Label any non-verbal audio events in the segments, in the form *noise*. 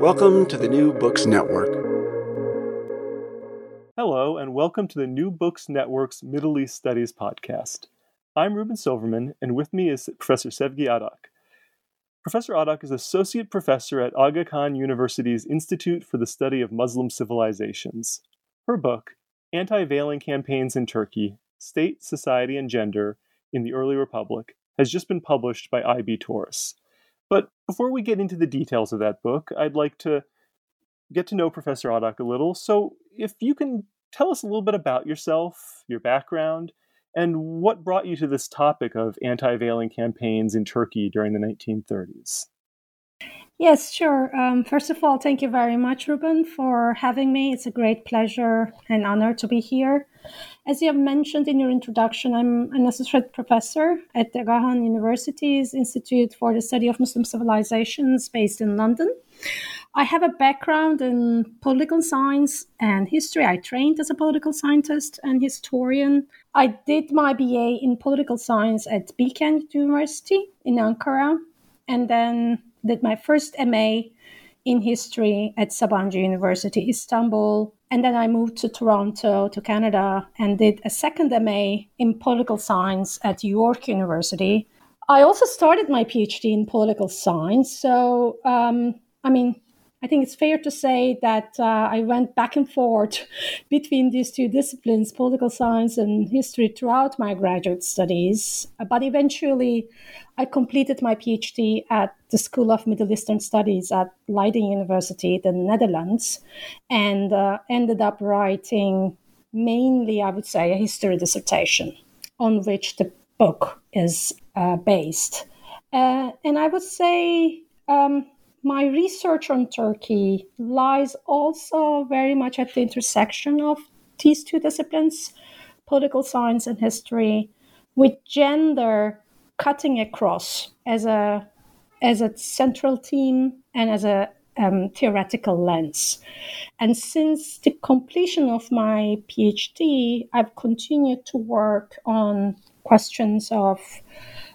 Welcome to the New Books Network. Hello, and welcome to the New Books Network's Middle East Studies podcast. I'm Ruben Silverman, and with me is Professor Sevgi Adak. Professor Adak is Associate Professor at Aga Khan University's Institute for the Study of Muslim Civilizations. Her book, Anti Veiling Campaigns in Turkey State, Society, and Gender in the Early Republic, has just been published by IB Tauris. But before we get into the details of that book, I'd like to get to know Professor Adak a little. So, if you can tell us a little bit about yourself, your background, and what brought you to this topic of anti veiling campaigns in Turkey during the 1930s. Yes, sure. Um, first of all, thank you very much, Ruben, for having me. It's a great pleasure and honor to be here. As you have mentioned in your introduction, I'm an associate professor at the Aga Khan University's Institute for the Study of Muslim Civilizations based in London. I have a background in political science and history. I trained as a political scientist and historian. I did my BA in political science at Bilkent University in Ankara, and then did my first MA in history at Sabancı University, Istanbul. And then I moved to Toronto, to Canada, and did a second MA in political science at York University. I also started my PhD in political science. So, um, I mean, I think it's fair to say that uh, I went back and forth *laughs* between these two disciplines, political science and history, throughout my graduate studies. But eventually, I completed my PhD at the School of Middle Eastern Studies at Leiden University, the Netherlands, and uh, ended up writing mainly, I would say, a history dissertation on which the book is uh, based. Uh, and I would say, um, my research on Turkey lies also very much at the intersection of these two disciplines, political science and history, with gender cutting across as a as a central theme and as a um, theoretical lens. And since the completion of my PhD, I've continued to work on questions of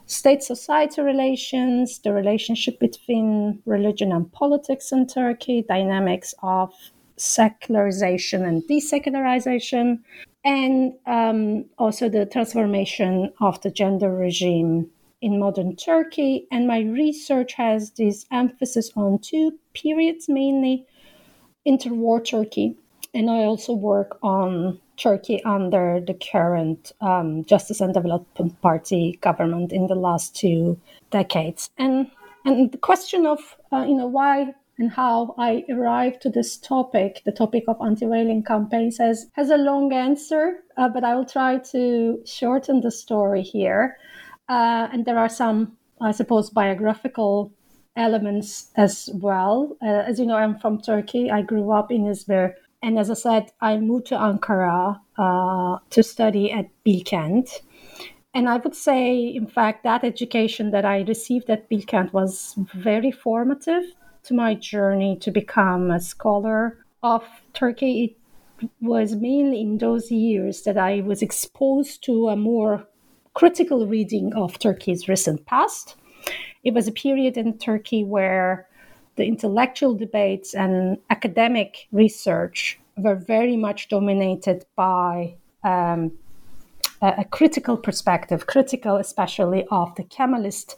state society relations, the relationship between religion and politics in Turkey, dynamics of secularization and desecularization, and um, also the transformation of the gender regime in modern Turkey. And my research has this emphasis on two periods mainly interwar Turkey. And I also work on Turkey under the current um, Justice and Development Party government in the last two decades. And and the question of uh, you know why and how I arrived to this topic, the topic of anti-veiling campaigns, has has a long answer, uh, but I will try to shorten the story here. Uh, and there are some, I suppose, biographical elements as well. Uh, as you know, I'm from Turkey. I grew up in Izmir and as I said, I moved to Ankara uh, to study at Bilkent. And I would say, in fact, that education that I received at Bilkent was very formative to my journey to become a scholar of Turkey. It was mainly in those years that I was exposed to a more critical reading of Turkey's recent past. It was a period in Turkey where the intellectual debates and academic research were very much dominated by um, a, a, critical perspective, critical especially of the Kemalist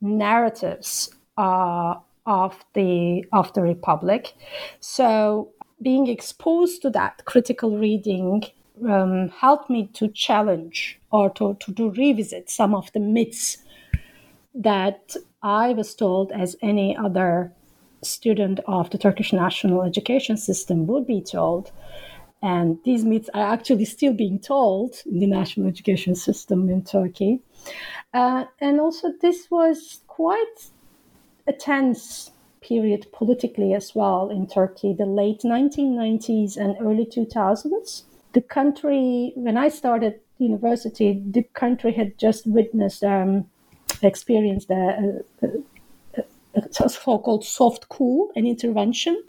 narratives uh, of the of the republic. So being exposed to that critical reading um, helped me to challenge or to, to, to revisit some of the myths that I was told, as any other student of the Turkish national education system would be told. And these myths are actually still being told in the national education system in Turkey. Uh, and also, this was quite a tense period politically as well in Turkey, the late 1990s and early 2000s. The country, when I started university, the country had just witnessed, um, experienced a, a, uh, a, uh, a uh, so-called soft coup, an intervention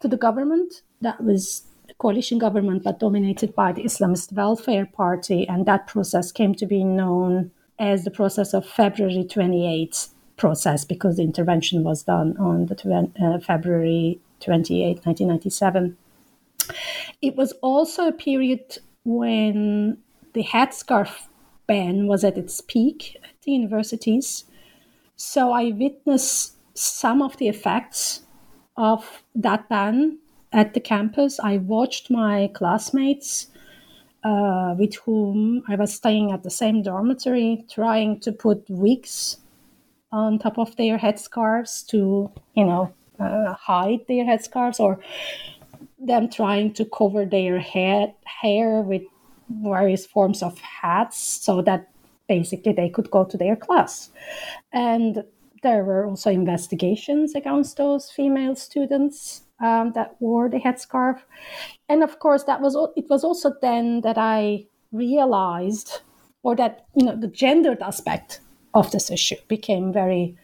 to the government that was a coalition government, but dominated by the Islamist Welfare Party, and that process came to be known as the process of February 28 process because the intervention was done on the uh, February 28, 1997. It was also a period when the headscarf ban was at its peak at the universities. So I witnessed some of the effects of that ban at the campus. I watched my classmates uh, with whom I was staying at the same dormitory trying to put wigs on top of their headscarves to, you know, uh, hide their headscarves or them trying to cover their head hair with various forms of hats so that basically they could go to their class. And there were also investigations against those female students um, that wore the headscarf. And of course, that was it was also then that I realized, or that you know, the gendered aspect of this issue became very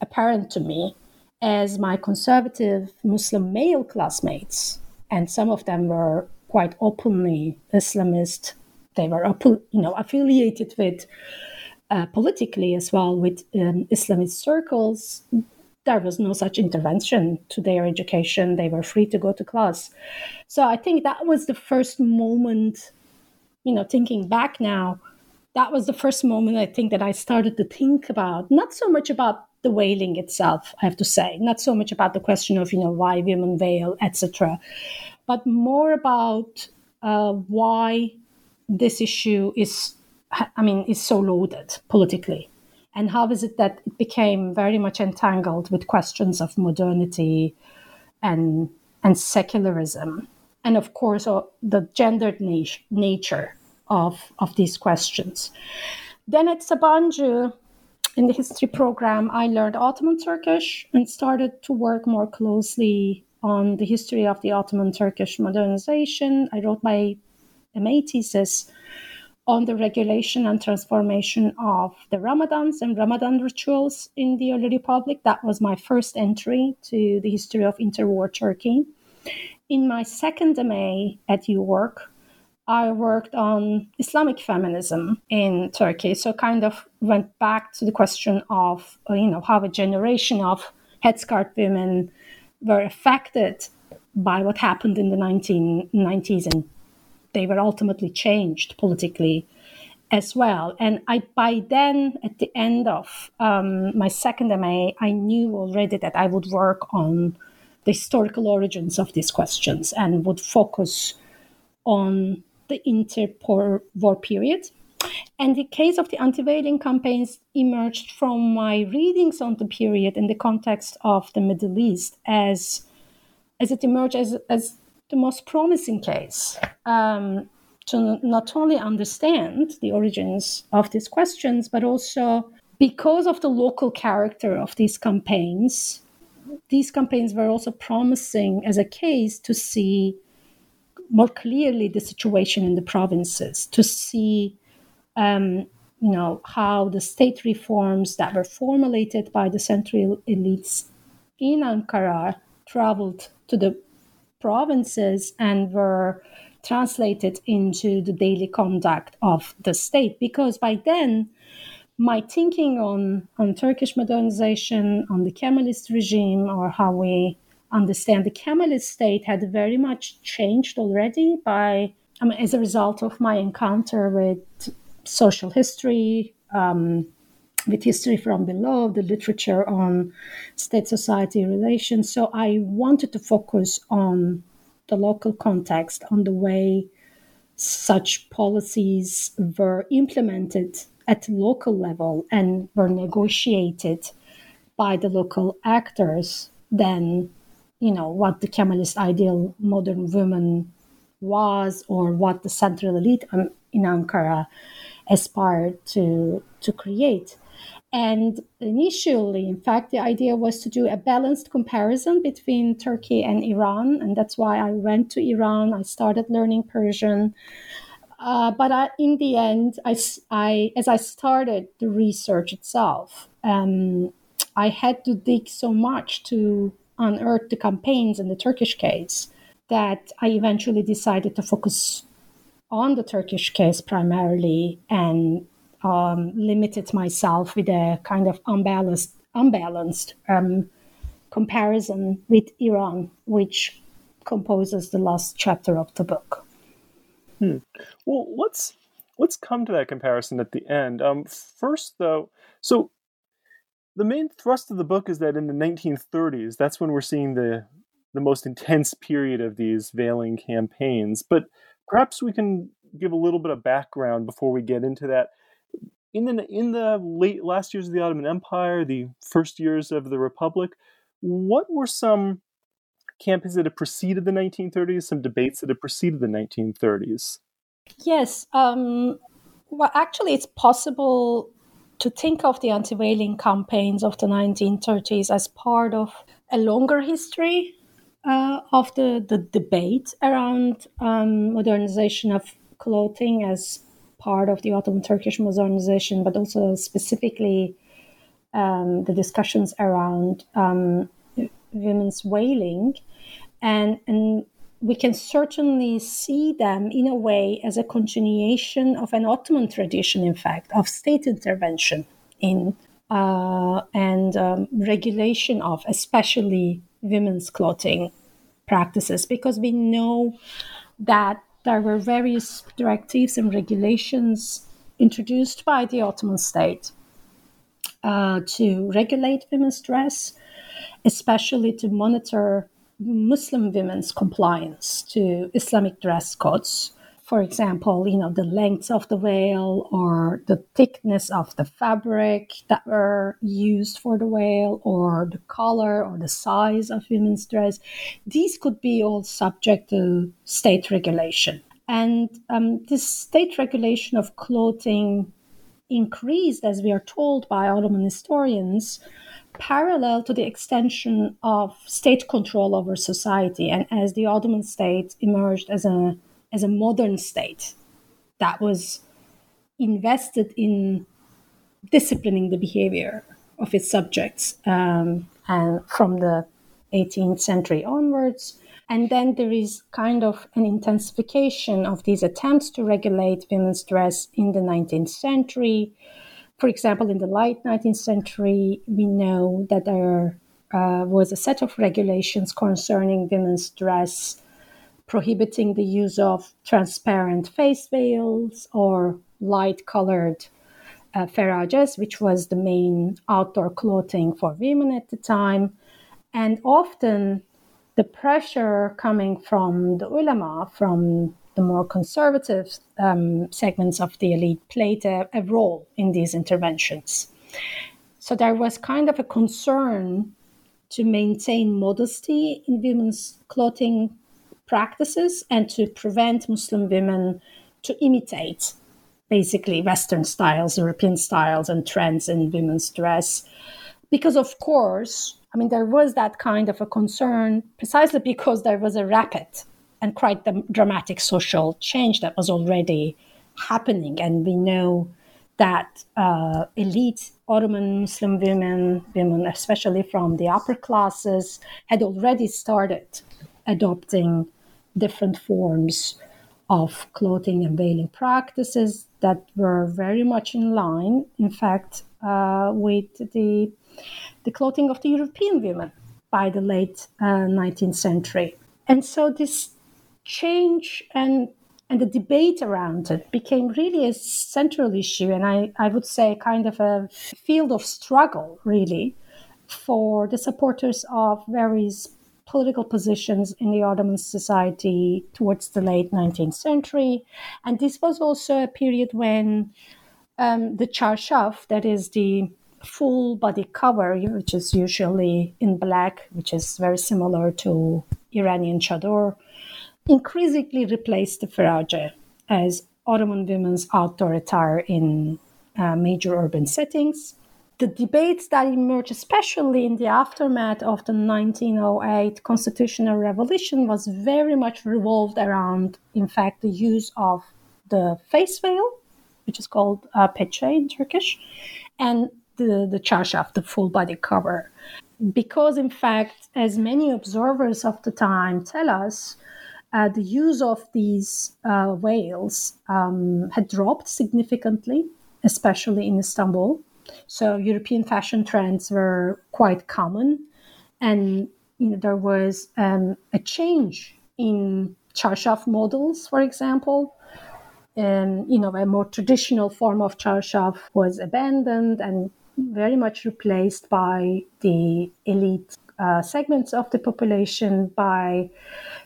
apparent to me as my conservative Muslim male classmates, and some of them were quite openly Islamist. They were, you know, affiliated with uh, politically as well with um, Islamist circles. There was no such intervention to their education. They were free to go to class. So I think that was the first moment, you know, thinking back now, that was the first moment I think that I started to think about not so much about the veiling itself, I have to say, not so much about the question of, you know, why women veil, etc., but more about uh, why this issue is, I mean, is so loaded politically. And how is it that it became very much entangled with questions of modernity and, and secularism? And of course, uh, the gendered nat- nature of, of these questions. Then at Sabancı, in the history program, I learned Ottoman Turkish and started to work more closely on the history of the Ottoman Turkish modernization. I wrote my MA thesis on the regulation and transformation of the Ramadans and Ramadan rituals in the early Republic. That was my first entry to the history of interwar Turkey. In my second MA at York, I worked on Islamic feminism in Turkey. So kind of went back to the question of, you know, how a generation of headscarf women were affected by what happened in the 1990s and they were ultimately changed politically as well. And I, by then, at the end of um, my second MA, I knew already that I would work on the historical origins of these questions and would focus on the inter-war period. And the case of the anti-veiling campaigns emerged from my readings on the period in the context of the Middle East as, as it emerged as, as the most promising case um, to not only understand the origins of these questions, but also because of the local character of these campaigns, these campaigns were also promising as a case to see more clearly the situation in the provinces, to see um, you know how the state reforms that were formulated by the central elites in Ankara traveled to the provinces and were translated into the daily conduct of the state. Because by then my thinking on, on Turkish modernization, on the Kemalist regime, or how we understand the Kemalist state had very much changed already by I mean, as a result of my encounter with social history, um, with history from below, the literature on state society relations. So I wanted to focus on the local context, on the way such policies were implemented at local level and were negotiated by the local actors than you know what the Kemalist ideal modern woman was or what the central elite in Ankara aspired to to create. And initially, in fact, the idea was to do a balanced comparison between Turkey and Iran. And that's why I went to Iran. I started learning Persian. Uh, but I, in the end, I, I, as I started the research itself, um, I had to dig so much to unearth the campaigns in the Turkish case that I eventually decided to focus on the Turkish case primarily and um, limited myself with a kind of unbalanced, unbalanced um, comparison with Iran, which composes the last chapter of the book. Hmm. Well, let's let's come to that comparison at the end. Um, first, though, so the main thrust of the book is that in the 1930s, that's when we're seeing the the most intense period of these veiling campaigns. But perhaps we can give a little bit of background before we get into that in the in the late last years of the Ottoman Empire, the first years of the Republic, what were some campaigns that had preceded the 1930s? Some debates that had preceded the 1930s? Yes. Um, well, actually, it's possible to think of the anti-veiling campaigns of the 1930s as part of a longer history uh, of the, the debate around um, modernization of clothing as part of the Ottoman Turkish modernization, but also specifically um, the discussions around um, women's veiling. And, and we can certainly see them in a way as a continuation of an Ottoman tradition, in fact, of state intervention in uh, and um, regulation of especially women's clothing practices, because we know that there were various directives and regulations introduced by the Ottoman state uh, to regulate women's dress, especially to monitor Muslim women's compliance to Islamic dress codes for example, you know, the length of the veil or the thickness of the fabric that were used for the veil or the color or the size of women's dress. These could be all subject to state regulation. And um, this state regulation of clothing increased, as we are told by Ottoman historians, parallel to the extension of state control over society. And as the Ottoman state emerged as a as a modern state that was invested in disciplining the behavior of its subjects um, from the 18th century onwards. And then there is kind of an intensification of these attempts to regulate women's dress in the 19th century. For example, in the late 19th century, we know that there uh, was a set of regulations concerning women's dress prohibiting the use of transparent face veils or light colored uh, which was the main outdoor clothing for women at the time. And often the pressure coming from the ulama, from the more conservative um, segments of the elite, played a, a role in these interventions. So there was kind of a concern to maintain modesty in women's clothing practices and to prevent Muslim women to imitate basically Western styles, European styles, and trends in women's dress. Because, of course, I mean, there was that kind of a concern precisely because there was a rapid and quite dramatic social change that was already happening. And we know that uh, elite Ottoman Muslim women, women especially from the upper classes, had already started adopting different forms of clothing and veiling practices that were very much in line, in fact, uh, with the, the clothing of the European women by the late uh, 19th century. And so this change and and the debate around it became really a central issue, and I, I would say kind of a field of struggle, really, for the supporters of various political positions in the Ottoman society towards the late 19th century. And this was also a period when um, the charshaf, that is the full body cover, which is usually in black, which is very similar to Iranian chador, increasingly replaced the feraje as Ottoman women's outdoor attire in uh, major urban settings. The debates that emerged, especially in the aftermath of the 1908 constitutional revolution, was very much revolved around, in fact, the use of the face veil, which is called uh, peche in Turkish, and the, the charshaf, the full body cover. Because, in fact, as many observers of the time tell us, uh, the use of these uh, veils um, had dropped significantly, especially in Istanbul. So European fashion trends were quite common, and you know, there was um, a change in charshaf models, for example. And you know, a more traditional form of charshaf was abandoned and very much replaced by the elite uh, segments of the population by,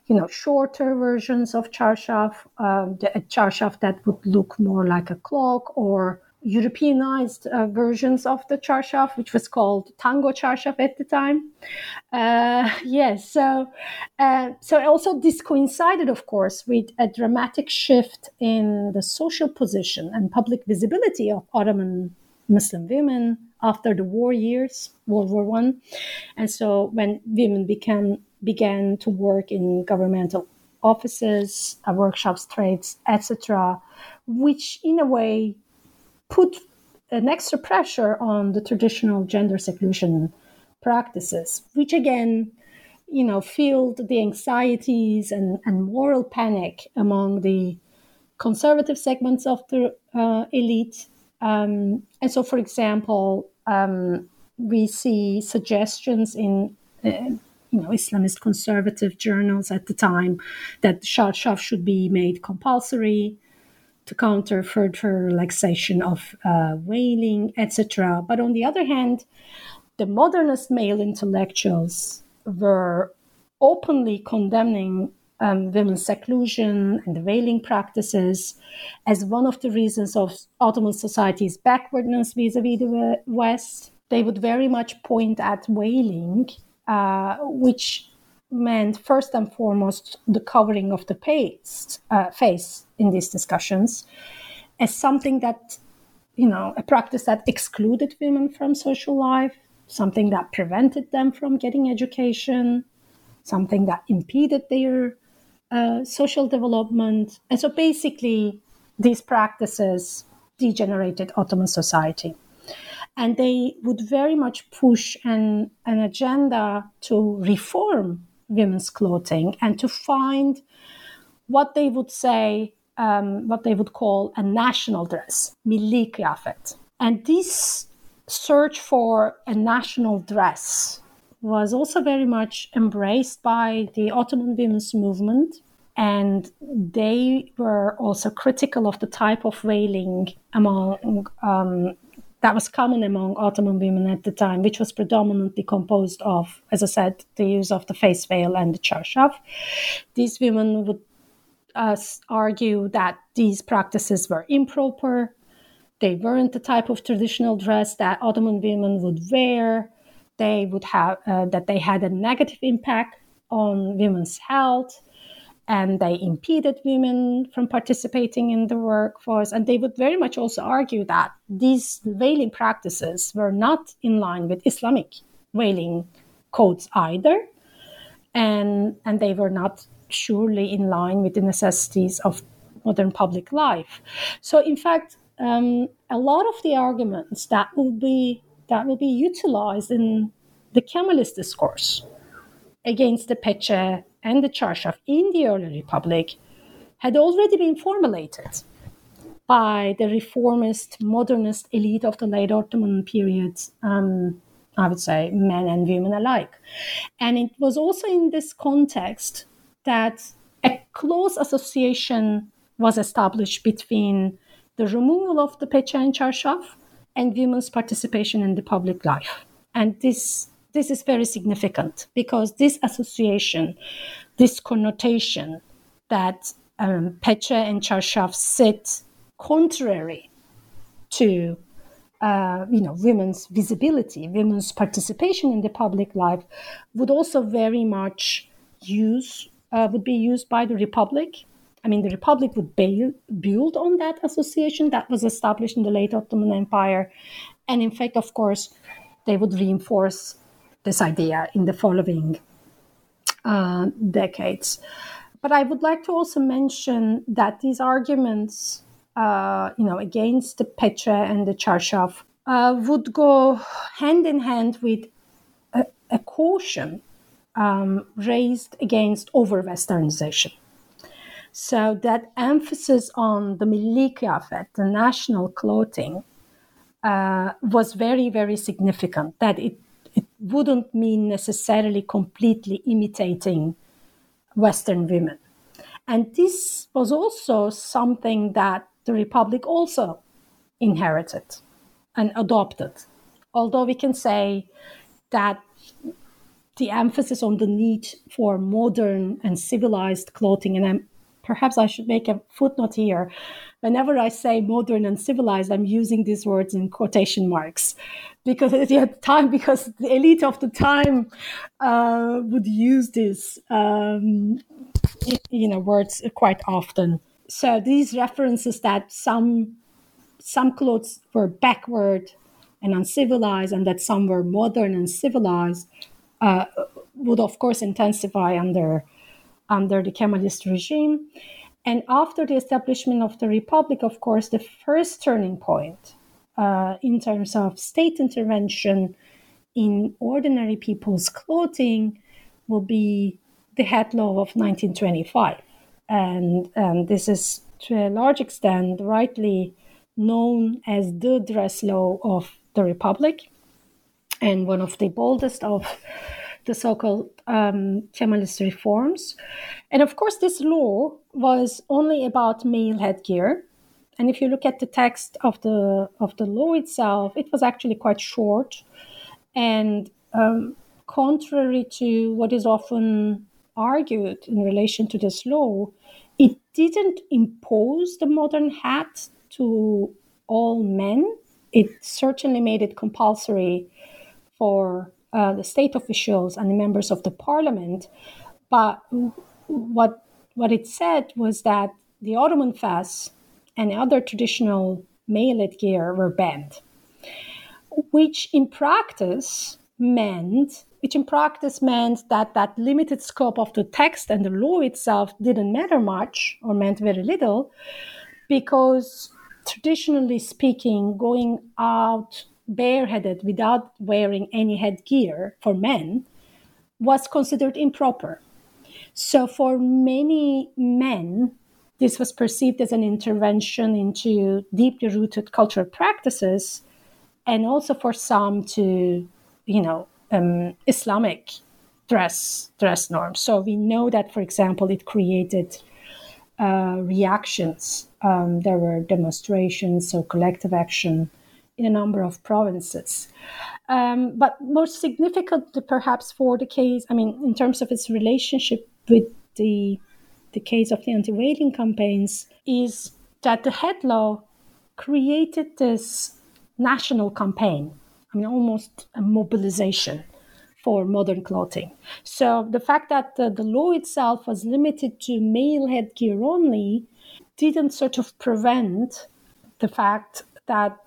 you know, shorter versions of charshaf, uh, a charshaf that would look more like a clock or Europeanized uh, versions of the charshaf, which was called tango charshaf at the time. Uh, *laughs* yes, so uh, so also this coincided, of course, with a dramatic shift in the social position and public visibility of Ottoman Muslim women after the war years, World War One, and so when women began began to work in governmental offices, uh, workshops, trades, etc., which in a way put an extra pressure on the traditional gender seclusion practices, which again, you know, fueled the anxieties and, and moral panic among the conservative segments of the uh, elite. Um, and so, for example, um, we see suggestions in uh, you know Islamist conservative journals at the time that charshaf should be made compulsory to counter further relaxation of uh, veiling, etc. But on the other hand, the modernist male intellectuals were openly condemning um, women's seclusion and the veiling practices as one of the reasons of Ottoman society's backwardness vis-a-vis the West. They would very much point at veiling, uh, which meant first and foremost the covering of the face, uh, face in these discussions, as something that, you know, a practice that excluded women from social life, something that prevented them from getting education, something that impeded their uh, social development. And so basically, these practices degenerated Ottoman society. And they would very much push an, an agenda to reform women's clothing and to find what they would say, um, what they would call a national dress, milli kıyafet. And this search for a national dress was also very much embraced by the Ottoman women's movement. And they were also critical of the type of veiling among um, that was common among Ottoman women at the time, which was predominantly composed of, as I said, the use of the face veil and the charshaf. These women would uh, argue that these practices were improper. They weren't the type of traditional dress that Ottoman women would wear they would have uh, that they had a negative impact on women's health and they impeded women from participating in the workforce. And they would very much also argue that these veiling practices were not in line with islamic veiling codes either. And and they were not surely in line with the necessities of modern public life. So in fact um, a lot of the arguments that will be that will be utilized in the Kemalist discourse against the Peche and the Charshaf in the early republic had already been formulated by the reformist, modernist elite of the late Ottoman period, um, I would say men and women alike. And it was also in this context that a close association was established between the removal of the pecha and charshaf and women's participation in the public life. And this this is very significant because this association, this connotation that um, pecha and charshaf sit contrary to uh, you know women's visibility, women's participation in the public life, would also very much use uh, would be used by the republic. I mean, the republic would bail, build on that association that was established in the late Ottoman Empire, and in fact, of course, they would reinforce this idea in the following uh, decades. But I would like to also mention that these arguments uh, you know, against the Pecha and the Charshaf uh, would go hand in hand with a, a caution um, raised against over Westernization. So that emphasis on the milli the national clothing, uh, was very, very significant. That it wouldn't mean necessarily completely imitating Western women. And this was also something that the Republic also inherited and adopted. Although we can say that the emphasis on the need for modern and civilized clothing, and perhaps I should make a footnote here. Whenever I say modern and civilized, I'm using these words in quotation marks because at the time, because the elite of the time uh, would use these, um, you know, words quite often so these references that some some clothes were backward and uncivilized, and that some were modern and civilized, uh, would of course intensify under under the Kemalist regime. And after the establishment of the republic, of course, the first turning point uh, in terms of state intervention in ordinary people's clothing will be the Hat Law of 1925 and and this is to a large extent rightly known as the dress law of the republic and one of the boldest of the so-called um, Kemalist reforms. And of course, this law was only about male headgear. And if you look at the text of the of the law itself, it was actually quite short. And um, contrary to what is often argued in relation to this law, it didn't impose the modern hat to all men. It certainly made it compulsory for uh, the state officials and the members of the parliament. But what what it said was that the Ottoman fez and other traditional male gear were banned, which in practice meant which in practice meant that that limited scope of the text and the law itself didn't matter much or meant very little because traditionally speaking going out bareheaded without wearing any headgear for men was considered improper so for many men this was perceived as an intervention into deeply rooted cultural practices and also for some to you know um, Islamic dress dress norms. So we know that, for example, it created uh, reactions. Um, there were demonstrations, so collective action in a number of provinces. Um, but most significantly, perhaps for the case, I mean, in terms of its relationship with the the case of the anti-veiling campaigns, is that the Hat Law created this national campaign I mean, almost a mobilization for modern clothing. So the fact that the, the law itself was limited to male headgear only didn't sort of prevent the fact that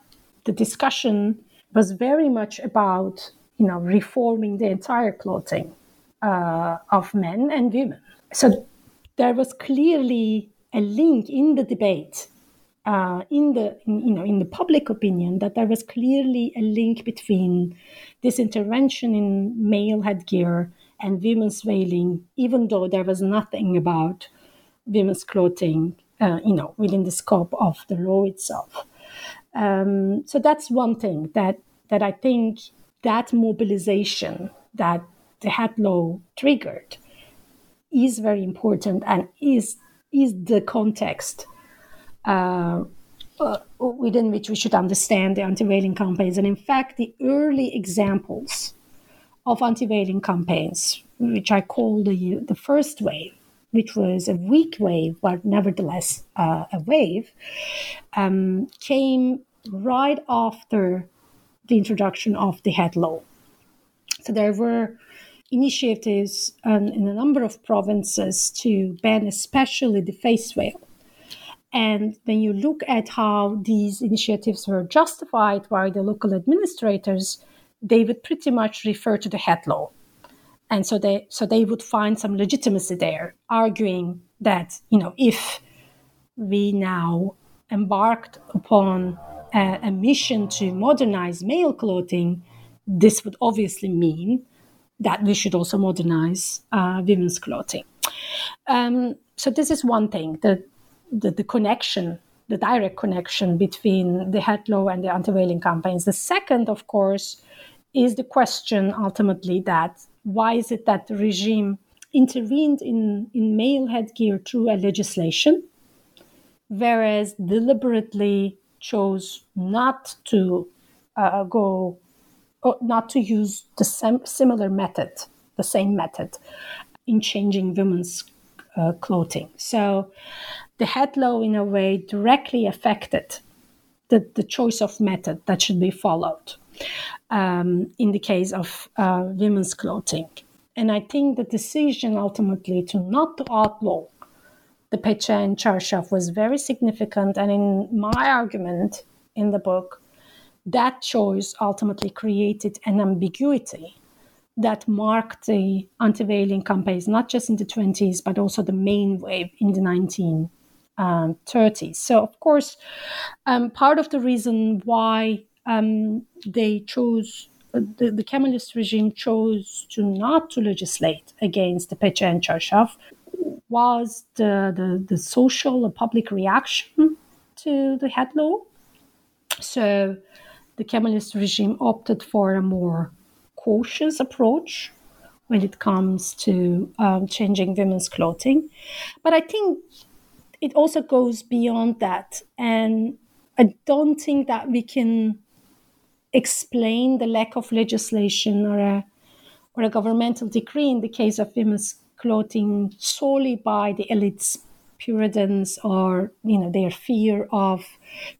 the discussion was very much about, you know, reforming the entire clothing uh, of men and women. So there was clearly a link in the debate uh, in the in, you know in the public opinion that there was clearly a link between this intervention in male headgear and women's veiling, even though there was nothing about women's clothing, uh, you know, within the scope of the law itself. Um, so that's one thing that that I think that mobilization that the Hat Law triggered is very important and is is the context uh, uh, within which we should understand the anti-veiling campaigns. And in fact, the early examples of anti-veiling campaigns, which I call the the first wave, which was a weak wave, but nevertheless uh, a wave, um, came right after the introduction of the hat law. So there were initiatives um, in a number of provinces to ban especially the face veil. And when you look at how these initiatives were justified by the local administrators, they would pretty much refer to the hat law. And so they so they would find some legitimacy there, arguing that, you know, if we now embarked upon a, a mission to modernize male clothing, this would obviously mean that we should also modernize uh, women's clothing. Um, so this is one thing, the, the, the connection, the direct connection between the hat law and the anti-veiling campaigns. The second, of course, is the question ultimately that why is it that the regime intervened in, in male headgear through a legislation, whereas deliberately chose not to uh, go, not to use the sem- similar method, the same method in changing women's uh, clothing. So the hat law, in a way, directly affected the, the choice of method that should be followed um, in the case of uh, women's clothing. And I think the decision ultimately to not to outlaw the Peche and Charshaf was very significant. And in my argument in the book, that choice ultimately created an ambiguity that marked the anti-veiling campaigns, not just in the 20s, but also the main wave in the 1930s. Um, so, of course, um, part of the reason why um, they chose the, the Kemalist regime chose to not to legislate against the Peche and Charshaf was the, the, the social or public reaction to the hat law. So the Kemalist regime opted for a more cautious approach when it comes to um, changing women's clothing. But I think it also goes beyond that. And I don't think that we can explain the lack of legislation or a, or a governmental decree in the case of women's clothing solely by the elites. Puritans or you know their fear of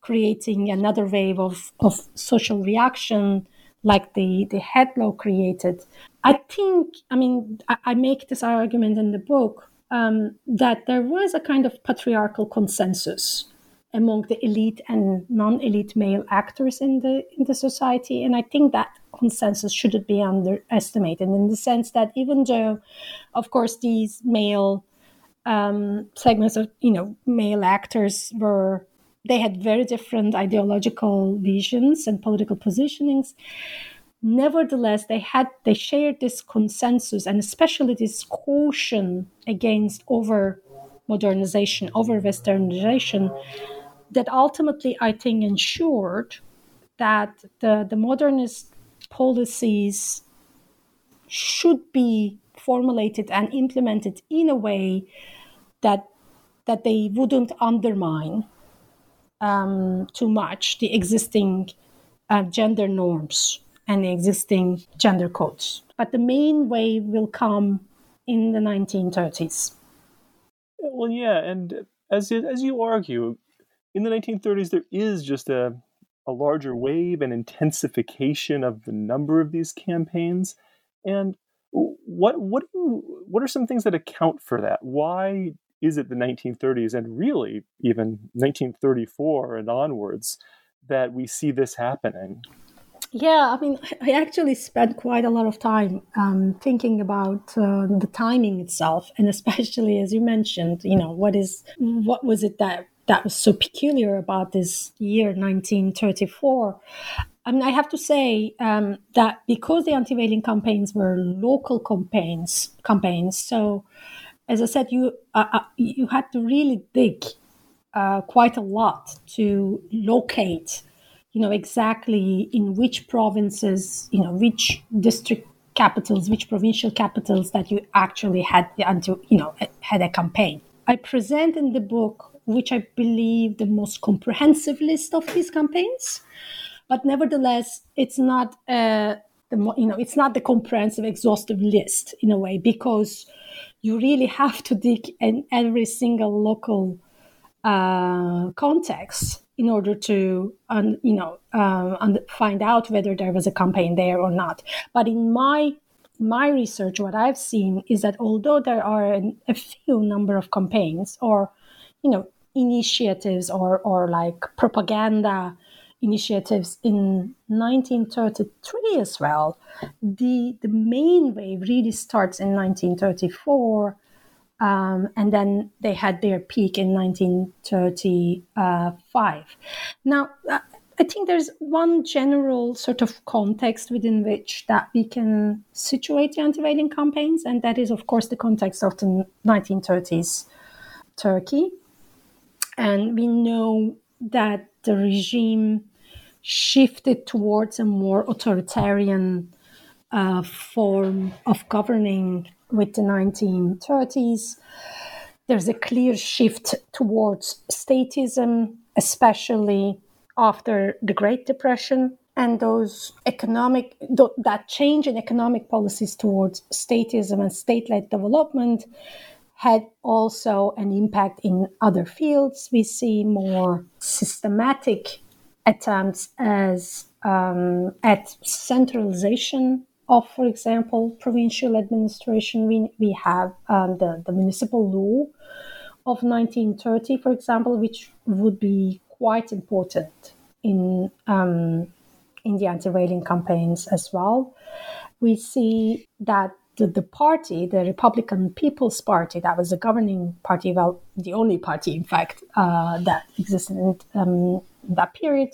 creating another wave of, of social reaction like the, the hat law created. I think i mean i, I make this argument in the book um, that there was a kind of patriarchal consensus among the elite and non-elite male actors in the in the society. And i think that consensus shouldn't be underestimated in the sense that even though of course these male um, segments of you know male actors were they had very different ideological visions and political positionings. Nevertheless they had they shared this consensus and especially this caution against over modernization over westernization that ultimately, I think, ensured that the, the modernist policies should be formulated and implemented in a way that that they wouldn't undermine um, too much the existing uh, gender norms and the existing gender codes. But the main wave will come in the 1930s. Well, yeah, and as as you argue, in the 1930s, there is just a, a larger wave and intensification of the number of these campaigns. And what what what are some things that account for that? Why is it the 1930s and really even 1934 and onwards that we see this happening? Yeah, I mean, I actually spent quite a lot of time um, thinking about uh, the timing itself, and especially as you mentioned, you know, what is what was it that that was so peculiar about this year 1934 I mean, I have to say um, that because the anti-veiling campaigns were local campaigns, campaigns. So, as I said, you uh, uh, you had to really dig uh, quite a lot to locate, you know, exactly in which provinces, you know, which district capitals, which provincial capitals that you actually had the anti, you know, had a campaign. I present in the book which I believe the most comprehensive list of these campaigns. But nevertheless, it's not uh, the you know it's not the comprehensive, exhaustive list in a way because you really have to dig in every single local uh, context in order to um, you know um, find out whether there was a campaign there or not. But in my my research, what I've seen is that although there are an, a few number of campaigns or you know initiatives or or like propaganda initiatives in 1933 as well. The, the main wave really starts in 1934, um, and then they had their peak in 1935. Now, uh, I think there's one general sort of context within which that we can situate the anti-veiling campaigns, and that is, of course, the context of the 1930s Turkey. And we know that the regime shifted towards a more authoritarian uh, form of governing with the 1930s. There's a clear shift towards statism, especially after the Great Depression. And those economic, that change in economic policies towards statism and state led development had also an impact in other fields. We see more systematic attempts as um, at centralization of, for example, provincial administration. We, we have um, the, the municipal law of 1930, for example, which would be quite important in um, in the anti-veiling campaigns as well. We see that the, the party, the Republican People's Party, that was the governing party, well, the only party, in fact, uh, that existed in um, that period,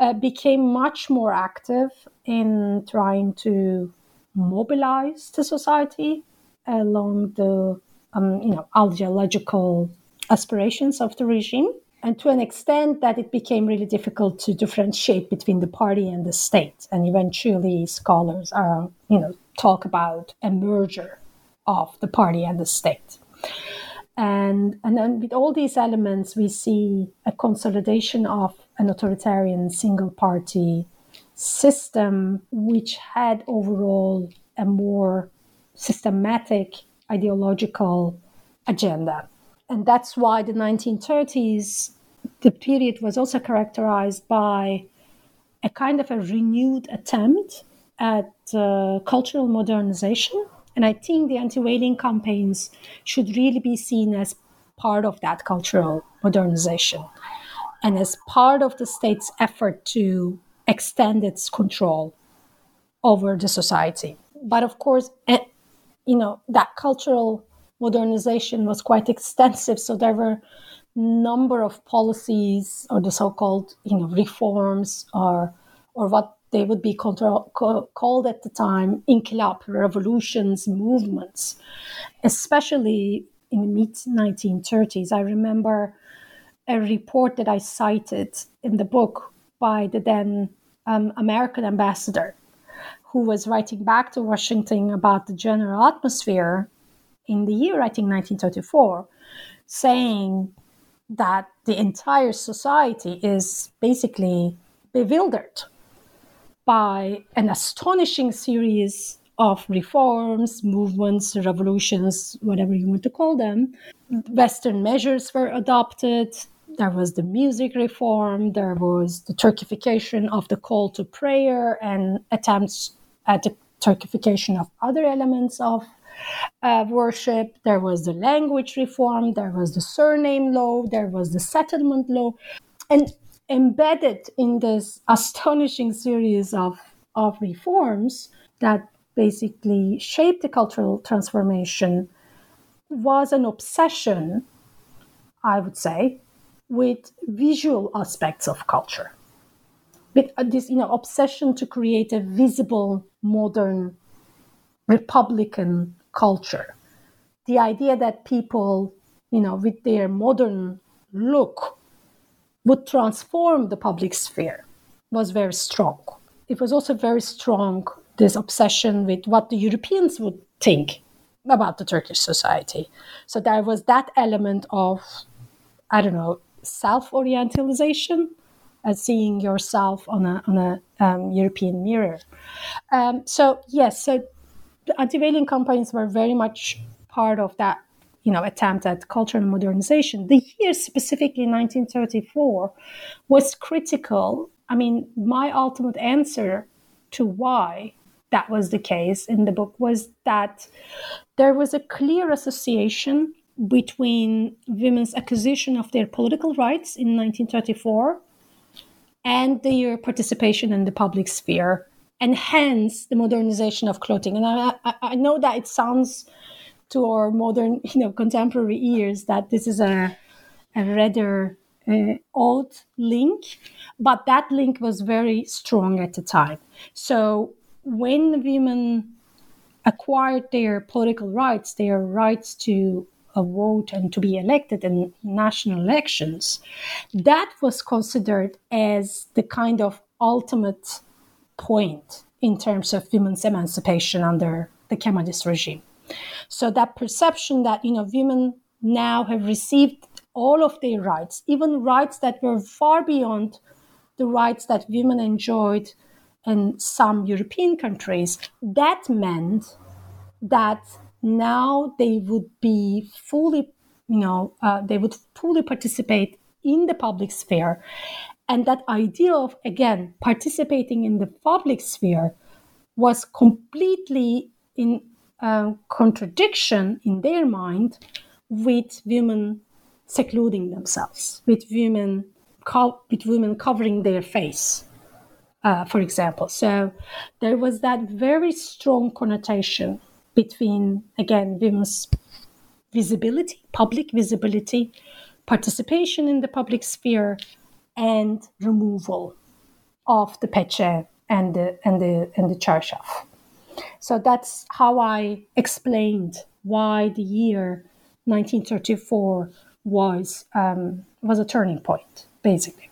uh, became much more active in trying to mobilize the society along the um, you know ideological aspirations of the regime. And to an extent that it became really difficult to differentiate between the party and the state. And eventually scholars are you know talk about a merger of the party and the state and, and then with all these elements, we see a consolidation of an authoritarian single party system, which had overall a more systematic ideological agenda. And that's why the 1930s, the period was also characterized by a kind of a renewed attempt at uh, cultural modernization and I think the anti veiling campaigns should really be seen as part of that cultural modernization and as part of the state's effort to extend its control over the society. But of course, eh, you know, that cultural modernization was quite extensive. So there were number of policies or the so-called, you know, reforms or or what they would be control, called at the time inkilab revolutions, movements, especially in the mid 1930s. I remember a report that I cited in the book by the then um, American ambassador who was writing back to Washington about the general atmosphere in the year, I think, 1934, saying that the entire society is basically bewildered by an astonishing series of reforms, movements, revolutions, whatever you want to call them. Western measures were adopted. There was the music reform, there was the Turkification of the call to prayer and attempts at the Turkification of other elements of uh, worship. There was the language reform, there was the surname law, there was the settlement law. And embedded in this astonishing series of, of reforms that basically shaped the cultural transformation was an obsession, I would say, with visual aspects of culture. With uh, this, you know, obsession to create a visible, modern, republican culture. The idea that people, you know, with their modern look would transform the public sphere was very strong. It was also very strong, this obsession with what the Europeans would think about the Turkish society. So there was that element of I don't know, self orientalization, as seeing yourself on a, on a um, European mirror. Um, so, yes, so the anti veiling campaigns were very much part of that you know, attempt at cultural modernization. The year specifically 1934 was critical. I mean, my ultimate answer to why that was the case in the book was that there was a clear association between women's acquisition of their political rights in 1934 and their uh, participation in the public sphere, and hence the modernization of clothing. And I, I, I know that it sounds to our modern, *laughs* you know, contemporary ears that this is a, a rather uh, old link, but that link was very strong at the time. So when women acquired their political rights, their rights to uh, vote and to be elected in national elections, that was considered as the kind of ultimate point in terms of women's emancipation under the Kemalist regime. So that perception that, you know, women now have received all of their rights, even rights that were far beyond the rights that women enjoyed in some European countries, that meant that now they would be fully, you know, uh, they would fully participate in the public sphere. And that idea of, again, participating in the public sphere was completely in uh, contradiction in their mind with women secluding themselves, with women, co- with women covering their face, uh, for example. So there was that very strong connotation between, again, women's visibility, public visibility, participation in the public sphere, and removal of the peche and the and the and the charshaf. So that's how I explained why the year 1934 was um, was a turning point, basically.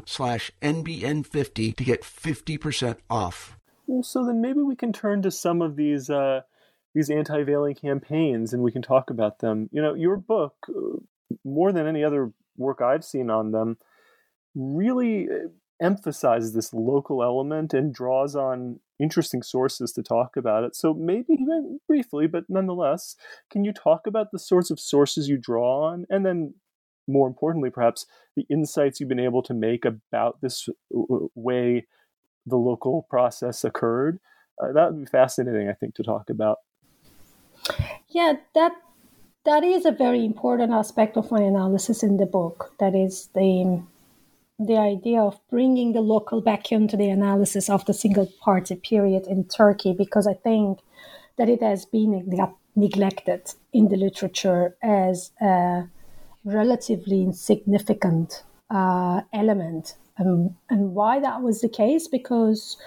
slash NBN50 to get 50% off. Well, so then maybe we can turn to some of these uh, these anti-veiling campaigns and we can talk about them. You know, your book, uh, more than any other work I've seen on them, really uh, emphasizes this local element and draws on interesting sources to talk about it. So maybe even briefly, but nonetheless, can you talk about the sorts of sources you draw on and then more importantly, perhaps the insights you've been able to make about this way the local process occurred. Uh, that would be fascinating, I think, to talk about. Yeah, that that is a very important aspect of my analysis in the book. That is the the idea of bringing the local back into the analysis of the single party period in Turkey, because I think that it has been neglected in the literature as a relatively insignificant uh, element. Um, and why that was the case? Because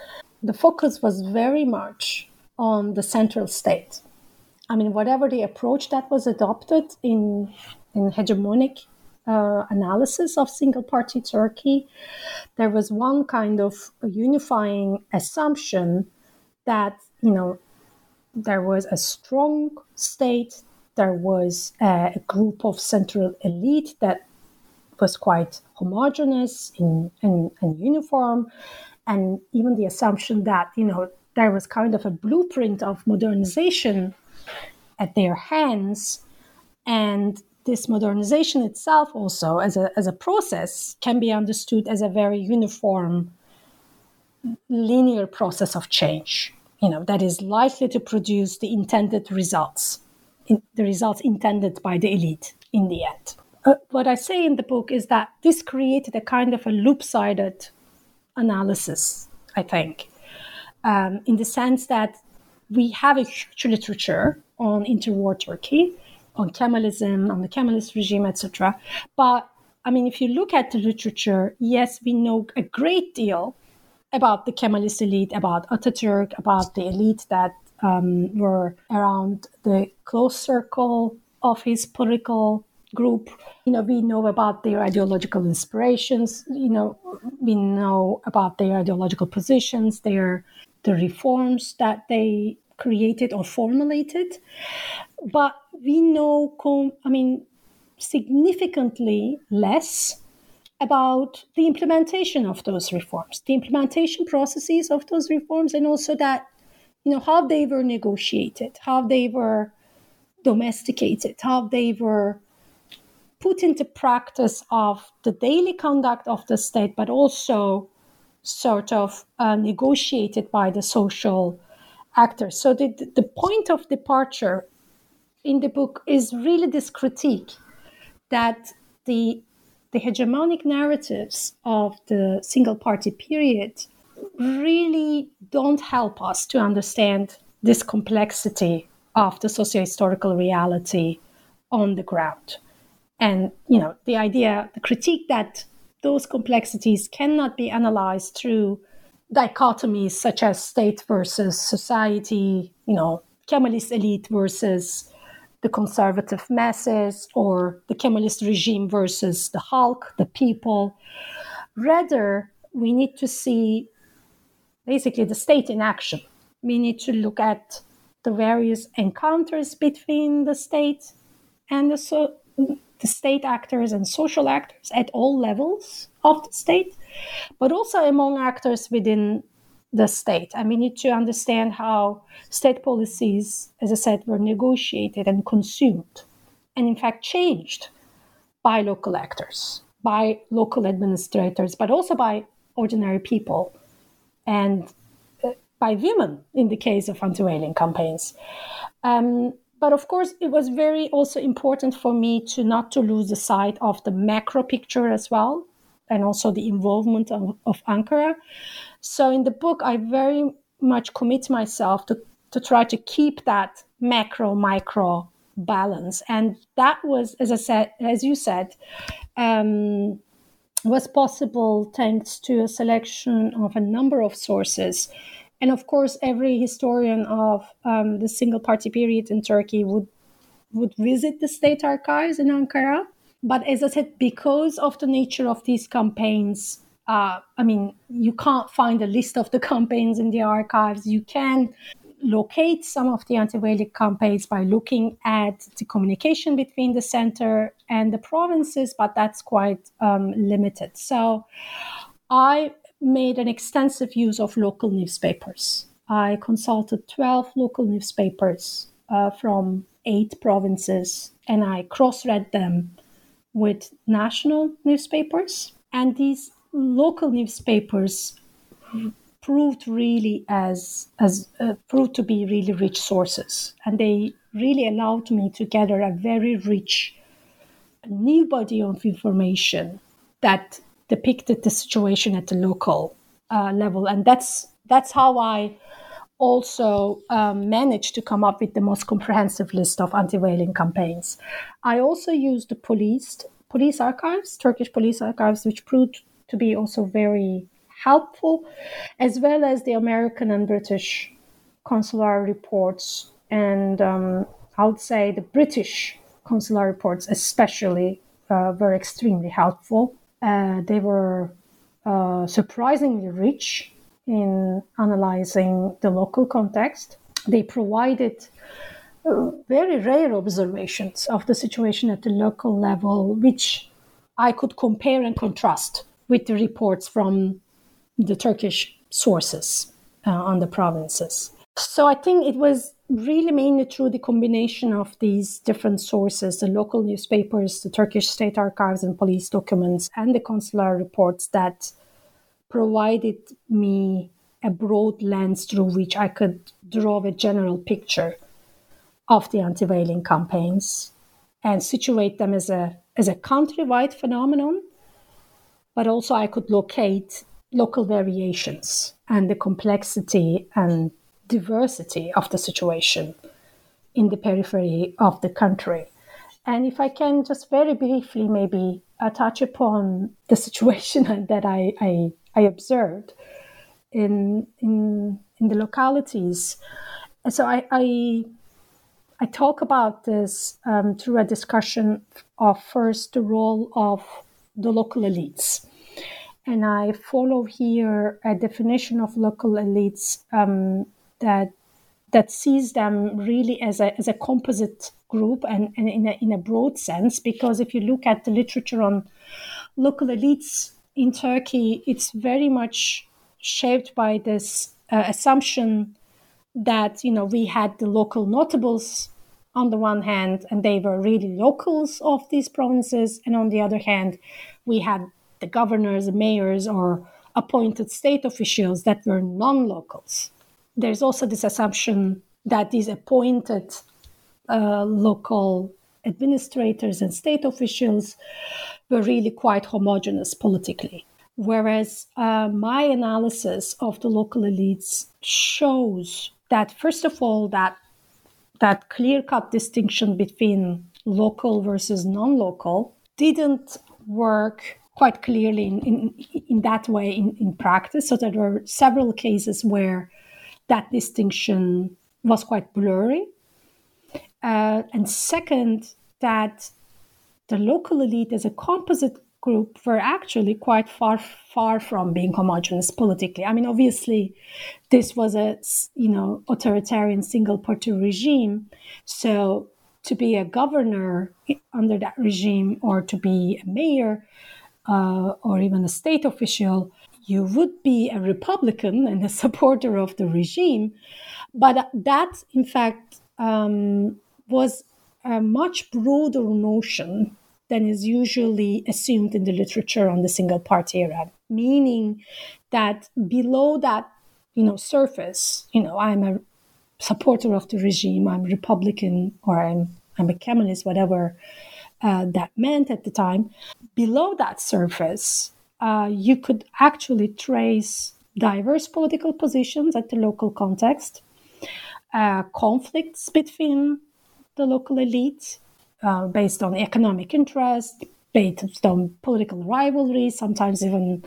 the focus was very much on the central state. I mean, whatever the approach that was adopted in, in hegemonic uh, analysis of single party Turkey, there was one kind of unifying assumption that, you know, there was a strong state there was a group of central elite that was quite homogeneous in, in, in uniform, and even the assumption that you know there was kind of a blueprint of modernization at their hands, and this modernization itself also as a, as a process can be understood as a very uniform linear process of change. You know that is likely to produce the intended results in, the results intended by the elite in the end uh, what i say in the book is that this created a kind of a loop-sided analysis i think um, in the sense that we have a huge literature on interwar turkey on Kemalism, on the Kemalist regime, etc. But I mean, if you look at the literature, yes, we know a great deal about the Kemalist elite, about Ataturk, about the elite that um, were around the close circle of his political group. You know, we know about their ideological inspirations. You know, we know about their ideological positions, their the reforms that they created or formulated. But we know, I mean, significantly less about the implementation of those reforms, the implementation processes of those reforms, and also that, you know, how they were negotiated, how they were domesticated, how they were put into practice of the daily conduct of the state, but also sort of uh, negotiated by the social actors. So the, the point of departure in the book is really this critique that the the hegemonic narratives of the single party period really don't help us to understand this complexity of the socio-historical reality on the ground. And you know, the idea, the critique that those complexities cannot be analyzed through dichotomies such as state versus society, you know, Kemalist elite versus the conservative masses or the Kemalist regime versus the Halk, the people. Rather, we need to see basically the state in action. We need to look at the various encounters between the state and the, so, the state actors and social actors at all levels of the state, but also among actors within the state. And we need to understand how state policies, as I said, were negotiated and consumed, and in fact changed by local actors, by local administrators, but also by ordinary people and uh, by women in the case of anti veiling campaigns. Um, but of course it was very also important for me to not to lose the sight of the macro picture as well and also the involvement of, of ankara so in the book i very much commit myself to, to try to keep that macro micro balance and that was as i said as you said um, was possible thanks to a selection of a number of sources and of course, every historian of um, the single party period in Turkey would would visit the state archives in Ankara. But as I said, because of the nature of these campaigns, uh, I mean, you can't find a list of the *laughs* campaigns in the archives. You can locate some of the anti-veiling campaigns by looking at the communication between the center and the provinces, but that's quite um, limited. So I made an extensive use of local newspapers. I consulted 12 local newspapers uh, from eight provinces and I cross read them with national newspapers. And these local newspapers proved really as, as uh, proved to be really rich sources. And they really allowed me to gather a very rich new body of information that depicted the situation at the local uh, level, and that's that's how I also um, managed to come up with the most comprehensive list of anti-veiling campaigns. I also used the police police archives, Turkish police archives, which proved to be also very helpful, as well as the American and British consular reports, and um, I would say the British consular reports especially uh, were extremely helpful. Uh, they were uh, surprisingly rich in analyzing the local context. They provided uh, very rare observations of the situation at the local level, which I could compare and contrast with the reports from the Turkish sources uh, on the provinces. So I think it was really mainly through the combination of these different sources the local newspapers, the Turkish state archives and police documents, and the consular reports that provided me a broad lens through which I could draw a general picture of the anti veiling campaigns and situate them as a, as a countrywide phenomenon, but also I could locate local variations and the complexity and diversity of the situation in the periphery of the country. And if I can just very briefly maybe uh, touch upon *laughs* the situation *laughs* that I, I, I, observed in, in, in the localities. So I, I, I talk about this um, through a discussion of first the role of the local elites. And I follow here a definition of local elites um, that that sees them really as a, as a composite group and, and in, a, in a broad sense. Because if you look at the literature on local elites in Turkey, it's very much shaped by this uh, assumption that you know we had the local notables on the one hand, and they were really locals of these provinces, and on the other hand, we had the governors, mayors, or appointed state officials that were non-locals there's also this assumption that these appointed uh, local administrators and state officials were really quite homogenous politically. Whereas uh, my analysis of the local elites shows that, first of all, that that clear-cut distinction between local versus non-local didn't work quite clearly in, in, in that way in, in practice. So there were several cases where that distinction was quite blurry. Uh, and second, that the local elite as a composite group were actually quite far far from being homogenous politically. I mean, obviously, this was a you know authoritarian single party regime, so to be a governor under that regime or to be a mayor uh, or even a state official you would be a Republican and a *laughs* supporter of the regime. But that, in fact, um, was a much broader notion than is usually assumed in the literature on the single party era, meaning that below that, you know, surface, you know, I'm a supporter of the regime, I'm Republican, or I'm I'm a Kemalist, whatever uh, that meant at the time. Below that surface, uh, you could actually trace diverse political positions at the local context, uh, conflicts between the local elite uh, based on economic interest, based on political rivalry, sometimes even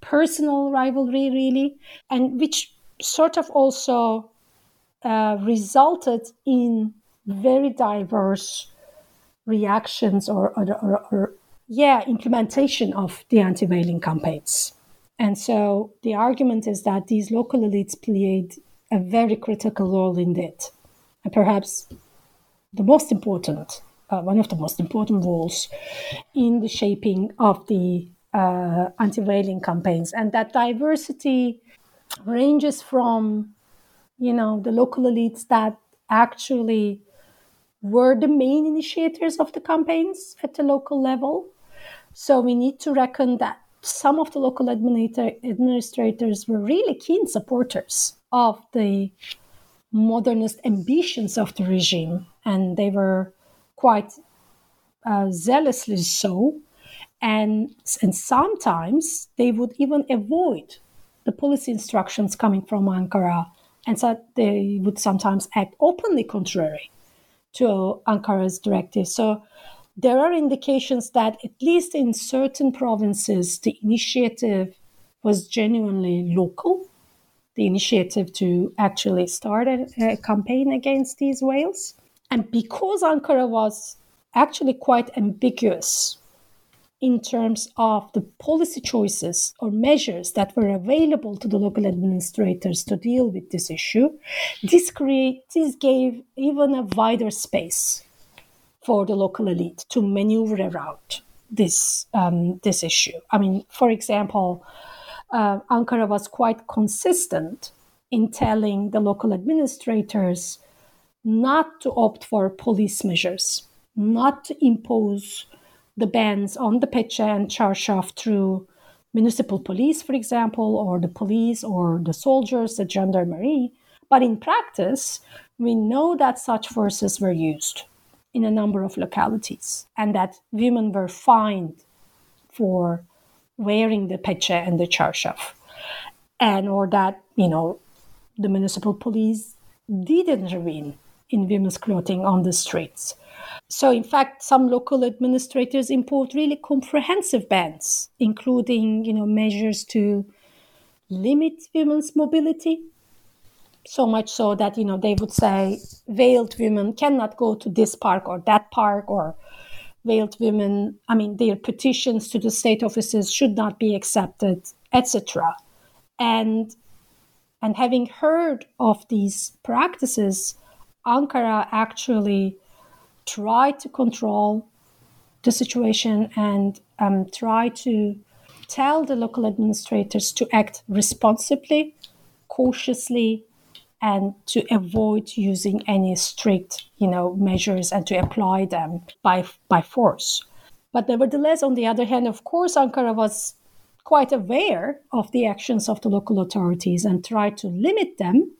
personal rivalry, really, and which sort of also uh, resulted in very diverse reactions or, or, or, or yeah, implementation of the anti veiling campaigns. And so the argument is that these local elites played a very critical role in it. And perhaps the most important, uh, one of the most important roles in the shaping of the uh, anti veiling campaigns. And that diversity ranges from, you know, the local elites that actually were the main initiators of the campaigns at the local level so we need to reckon that some of the local administrators were really keen supporters of the modernist ambitions of the regime, and they were quite uh, zealously so. And, and sometimes they would even avoid the policy instructions coming from Ankara, and so they would sometimes act openly contrary to Ankara's directive. So there are indications that, at least in certain provinces, the initiative was genuinely local. The initiative to actually start a, a campaign against these veils. And because Ankara was actually quite ambiguous in terms of the policy choices or measures that were available to the local administrators to deal with this issue, this, create, this gave even a wider space for the local elite to maneuver around this um, this issue. I mean, for example, uh, Ankara was quite consistent in telling the local administrators not to opt for police measures, not to impose the bans on the peche and charshaf through municipal police, for example, or the police or the soldiers, the gendarmerie. But in practice, we know that such forces were used in a number of localities and that women were fined for wearing the peche and the charshaf and or that you know the municipal police didn't intervene in women's clothing on the streets. So in fact some local administrators import really comprehensive bans including you know measures to limit women's mobility. So much so that you know they would say veiled women cannot go to this park or that park or veiled women i mean their petitions to the state offices should not be accepted etc and and having heard of these practices ankara actually tried to control the situation and um, try to tell the local administrators to act responsibly cautiously and to avoid using any strict, you know, measures and to apply them by by force. But nevertheless, on the other hand, of course, Ankara was quite aware of the actions of the local authorities and tried to limit them,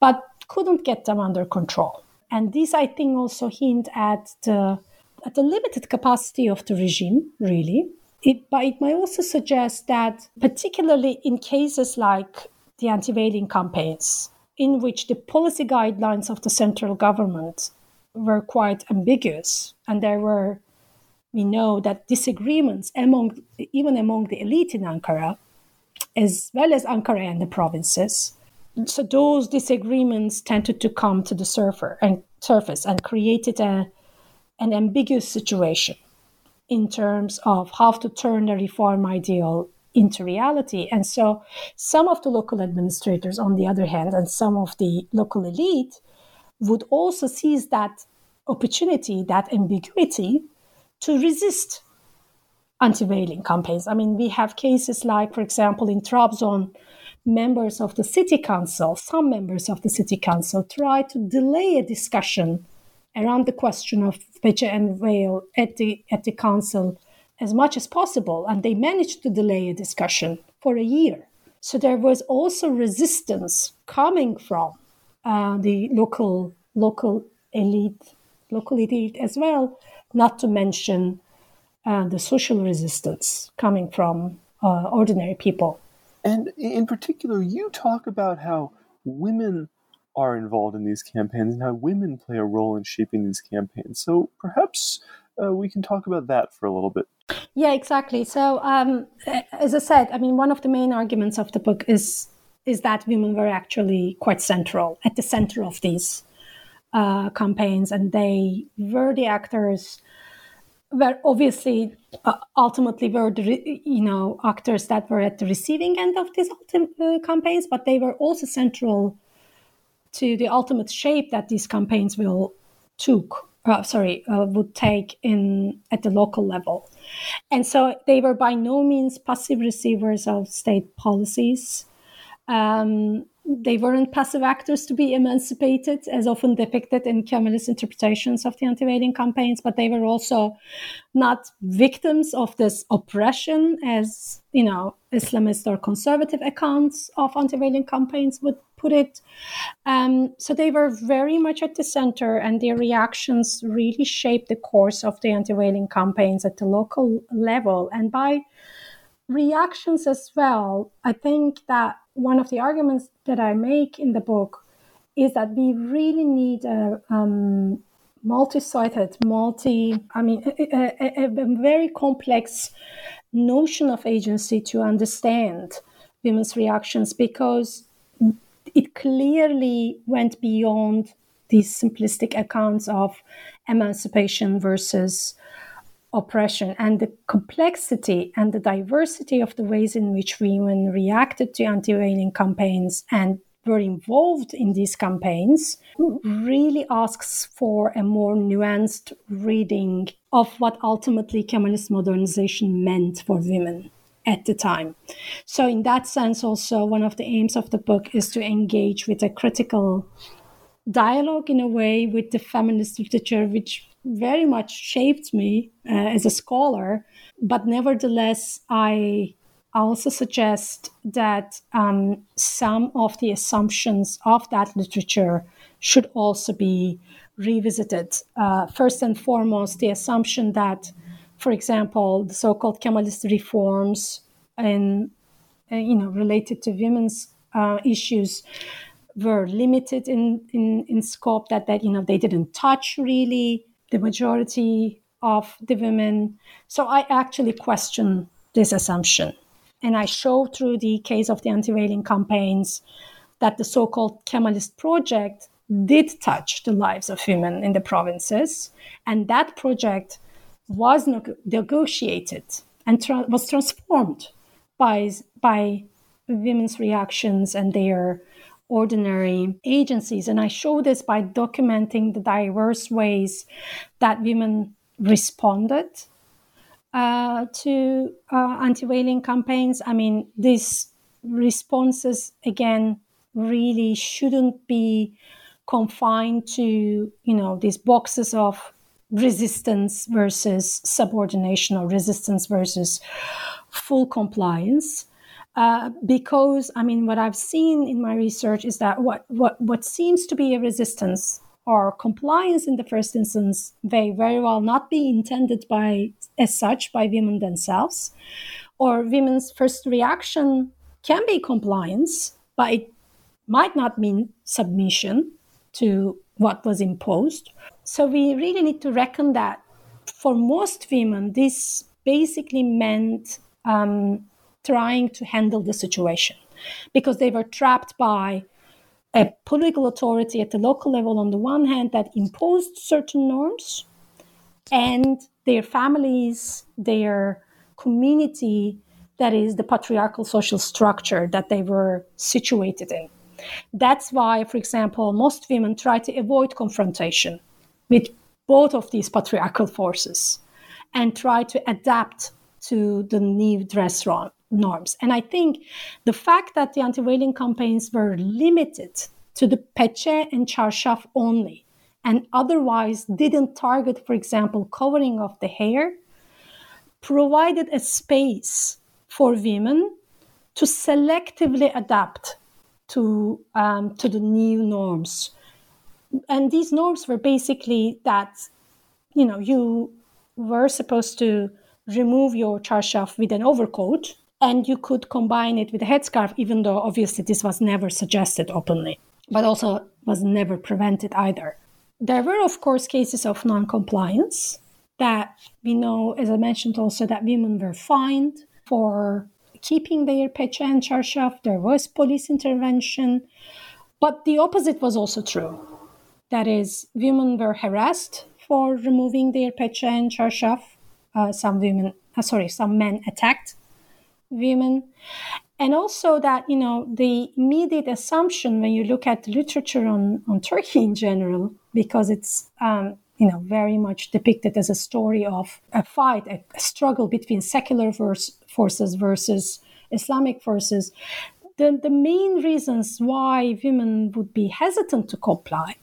but couldn't get them under control. And this, I think, also hint at the at the limited capacity of the regime, really. It, but it might also suggest that, particularly in cases like the anti-veiling campaigns, in which the policy guidelines of the central government were quite ambiguous and there were we know that disagreements among even among the elite in Ankara as well as Ankara and the provinces so those disagreements tended to come to the surfer and surface and created a an ambiguous situation in terms of how to turn the reform ideal into reality. And so some of the local administrators, on the other hand, and some of the local elite would also seize that opportunity, that ambiguity to resist anti-veiling campaigns. I mean, we have cases like, for example, in Trabzon, members of the city council, some members of the city council, tried to delay a discussion around the question of peche and veil at the at the council as much as possible, and they managed to delay a discussion for a year. So there was also resistance coming from uh, the local local elite, local elite as well, not to mention uh, the social resistance coming from uh, ordinary people. And in particular, you talk about how women are involved in these campaigns and how women play a role in shaping these campaigns. So perhaps uh, we can talk about that for a little bit. Yeah, exactly. So, um, as I said, I mean, one of the main arguments of the book is is that women were actually quite central at the center of these uh, campaigns, and they were the actors. Were obviously uh, ultimately were the you know actors that were at the receiving end of these uh, campaigns, but they were also central to the ultimate shape that these campaigns will took uh, sorry, uh, would take in at the local level. And so they were by no means passive receivers of state policies. Um, they weren't passive actors to be emancipated, as often depicted in Kemalist interpretations of the anti-veiling campaigns, but they were also not victims of this oppression, as you know, Islamist or conservative accounts of anti-veiling campaigns would put it. Um, so they were very much at the center, and their reactions really shaped the course of the anti-veiling campaigns at the local level. And by reactions as well, I think that one of the arguments that I make in the book is that we really need a um, multi-sided, multi, I mean, a, a, a, very complex notion of agency to understand women's reactions because it clearly went beyond these simplistic accounts of emancipation versus oppression and the complexity and the diversity of the ways in which women reacted to anti-veiling campaigns and were involved in these campaigns really asks for a more nuanced reading of what ultimately Kemalist modernization meant for women. at the time. So, in that sense, also one of the aims of the book is to engage with a critical dialogue in a way with the feminist literature, which very much shaped me uh, as a scholar. But nevertheless, I also suggest that um, some of the assumptions of that literature should also be revisited. Uh, first and foremost, the assumption that, for example, the so-called Kemalist reforms and uh, you know related to women's uh, issues were limited in, in, in scope. That that you know they didn't touch really the majority of the women. So I actually question this assumption. And I show through the case of the anti veiling campaigns that the so called Kemalist project did touch the lives of women in the provinces. And that project was negotiated and tra- was transformed by, by women's reactions and their ordinary agencies. And I show this by documenting the diverse ways that women responded uh, to uh, anti veiling campaigns. I mean, these responses again really shouldn't be confined to you know these boxes of resistance versus subordination or resistance versus full compliance. Uh, because I mean, what I've seen in my research is that what, what, what seems to be a resistance or compliance in the first instance may very well not be intended by as such by women themselves or women's first reaction can be compliance but it might not mean submission to what was imposed. So we really need to reckon that for most women this basically meant um, trying to handle the situation because they were trapped by a political authority at the local level on the one hand that imposed certain norms and their families their community that is the patriarchal social structure that they were situated in. That's why for example most women try to avoid confrontation with both of these patriarchal forces and try to adapt to the new dress norms. And I think the fact that the anti-veiling campaigns were limited to the peche and charshaf only, and otherwise didn't target, for example, covering of the hair, provided a space for women to selectively adapt to um, to the new norms. And these norms were basically that, you know, you were supposed to remove your charshaf with an overcoat and you could combine it with a headscarf, even though obviously this was never suggested openly, but also was never prevented either. There were, of course, cases of non compliance that we know, as I mentioned also, that women were fined for keeping their peche and charshaf. There was police intervention. But the opposite was also true. That is, women were harassed for removing their peche and charshaf. Uh, some women, uh, sorry, some men attacked women. And also that you know the immediate assumption when you look at literature on, on turkey in general because it's um, you know very much depicted as a story of a fight a, a struggle between secular verse, forces versus islamic forces the, the main reasons why women would be hesitant to comply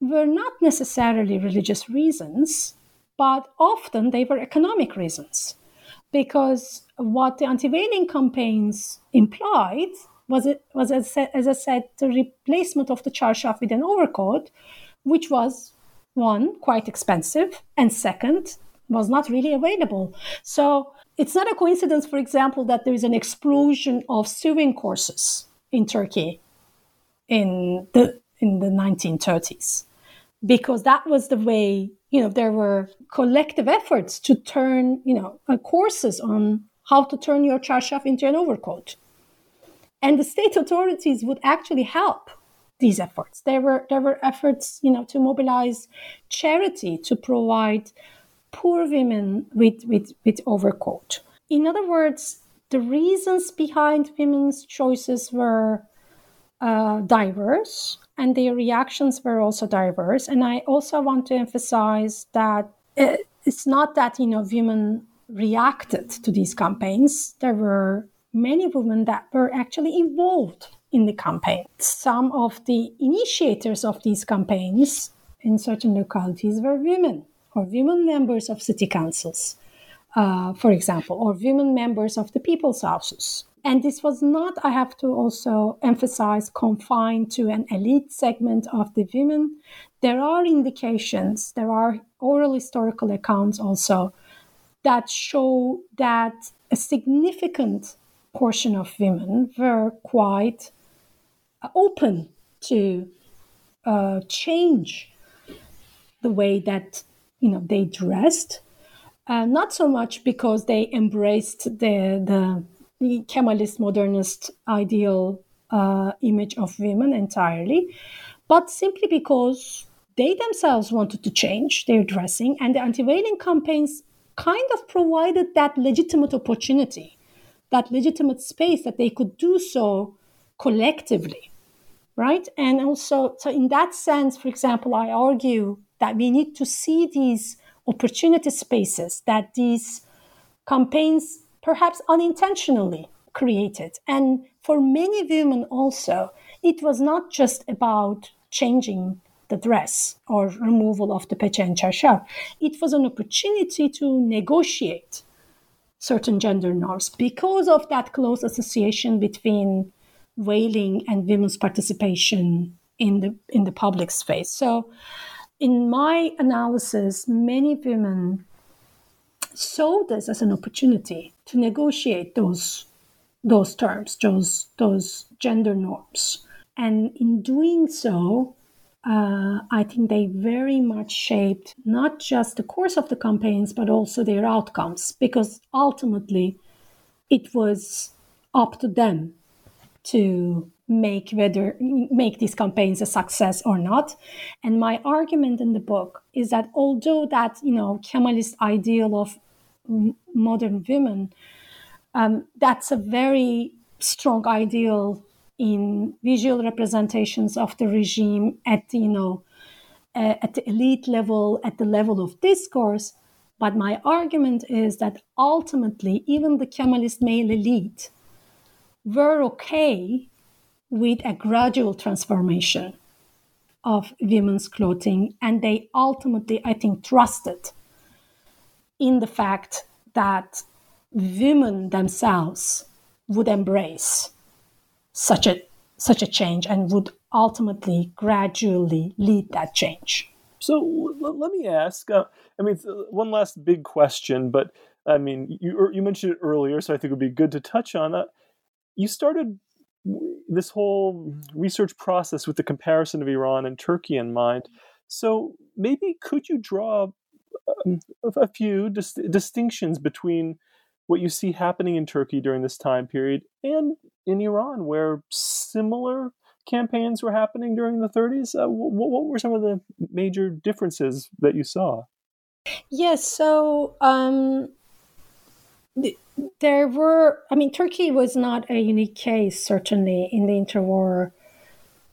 were not necessarily religious reasons but often they were economic reasons because what the anti-veiling campaigns implied was it was as, as I said the replacement of the charshaf with an overcoat, which was one quite expensive, and second was not really available. So it's not a coincidence, for example, that there is an explosion of sewing courses in Turkey in the in the 1930s, because that was the way you know there were collective efforts to turn you know uh, courses on how to turn your charshaf into an overcoat. And the state authorities would actually help these efforts. There were there were efforts, you know, to mobilize charity to provide poor women with, with, with overcoat. In other words, the reasons behind women's choices were uh, diverse and their reactions were also diverse. And I also want to emphasize that it's not that, you know, women reacted to these campaigns, there were many women that were actually involved in the campaign. Some of the initiators of these campaigns in certain localities were women or women members of city councils, uh, for example, or women members of the people's houses. And this was not, I have to also emphasize, confined to an elite segment of the women. There are indications, there are oral historical accounts also that show that a significant portion of women were quite open to uh, change the way that you know they dressed. Uh, not so much because they embraced the the, the Kemalist modernist ideal uh, image of women entirely, but simply because they themselves wanted to change their dressing, and the anti-veiling campaigns kind of provided that legitimate opportunity, that legitimate space that they could do so collectively, right? And also, so in that sense, for example, I argue that we need to see these opportunity spaces that these campaigns perhaps unintentionally created. And for many women also, it was not just about changing the dress or removal of the peche and. It was an opportunity to negotiate certain gender norms because of that close association between veiling and women's participation in the in the public space. So in my analysis, many women saw this as an opportunity to negotiate those those terms, those those gender norms. And in doing so, uh, I think they very much shaped not just the course of the campaigns, but also their outcomes, because ultimately it was up to them to make whether make these campaigns a success or not. And my argument in the book is that although that you know Kemalist ideal of modern women, um, that's a very strong ideal in visual representations of the regime at you know uh, at the elite level, at the level of discourse. But my argument is that ultimately, even the Kemalist male elite were okay with a gradual transformation of women's clothing, and they ultimately, I think, trusted in the fact that women themselves would embrace such a such a change and would ultimately gradually lead that change. So let me ask. Uh, I mean, one last big question, but I mean, you you mentioned it earlier, so I think it would be good to touch on it. You started this whole research process with the comparison of Iran and Turkey in mind. So maybe could you draw a few dis- distinctions between what you see happening in Turkey during this time period and in Iran, where similar campaigns were happening during the 30s? Uh, what, what, were some of the major differences that you saw? Yes, so um, there were, I mean, Turkey was not a unique case, certainly, in the interwar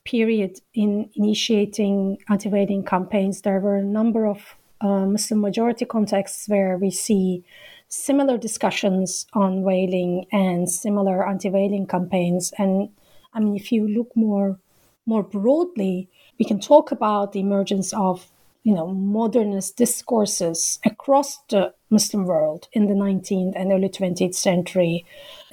period in initiating anti veiling campaigns. There were a number of uh, Muslim majority contexts where we see similar discussions on veiling and similar anti veiling campaigns. And I mean, if you look more more broadly, we can talk about the emergence of you know modernist discourses across the Muslim world in the 19th and early 20th century,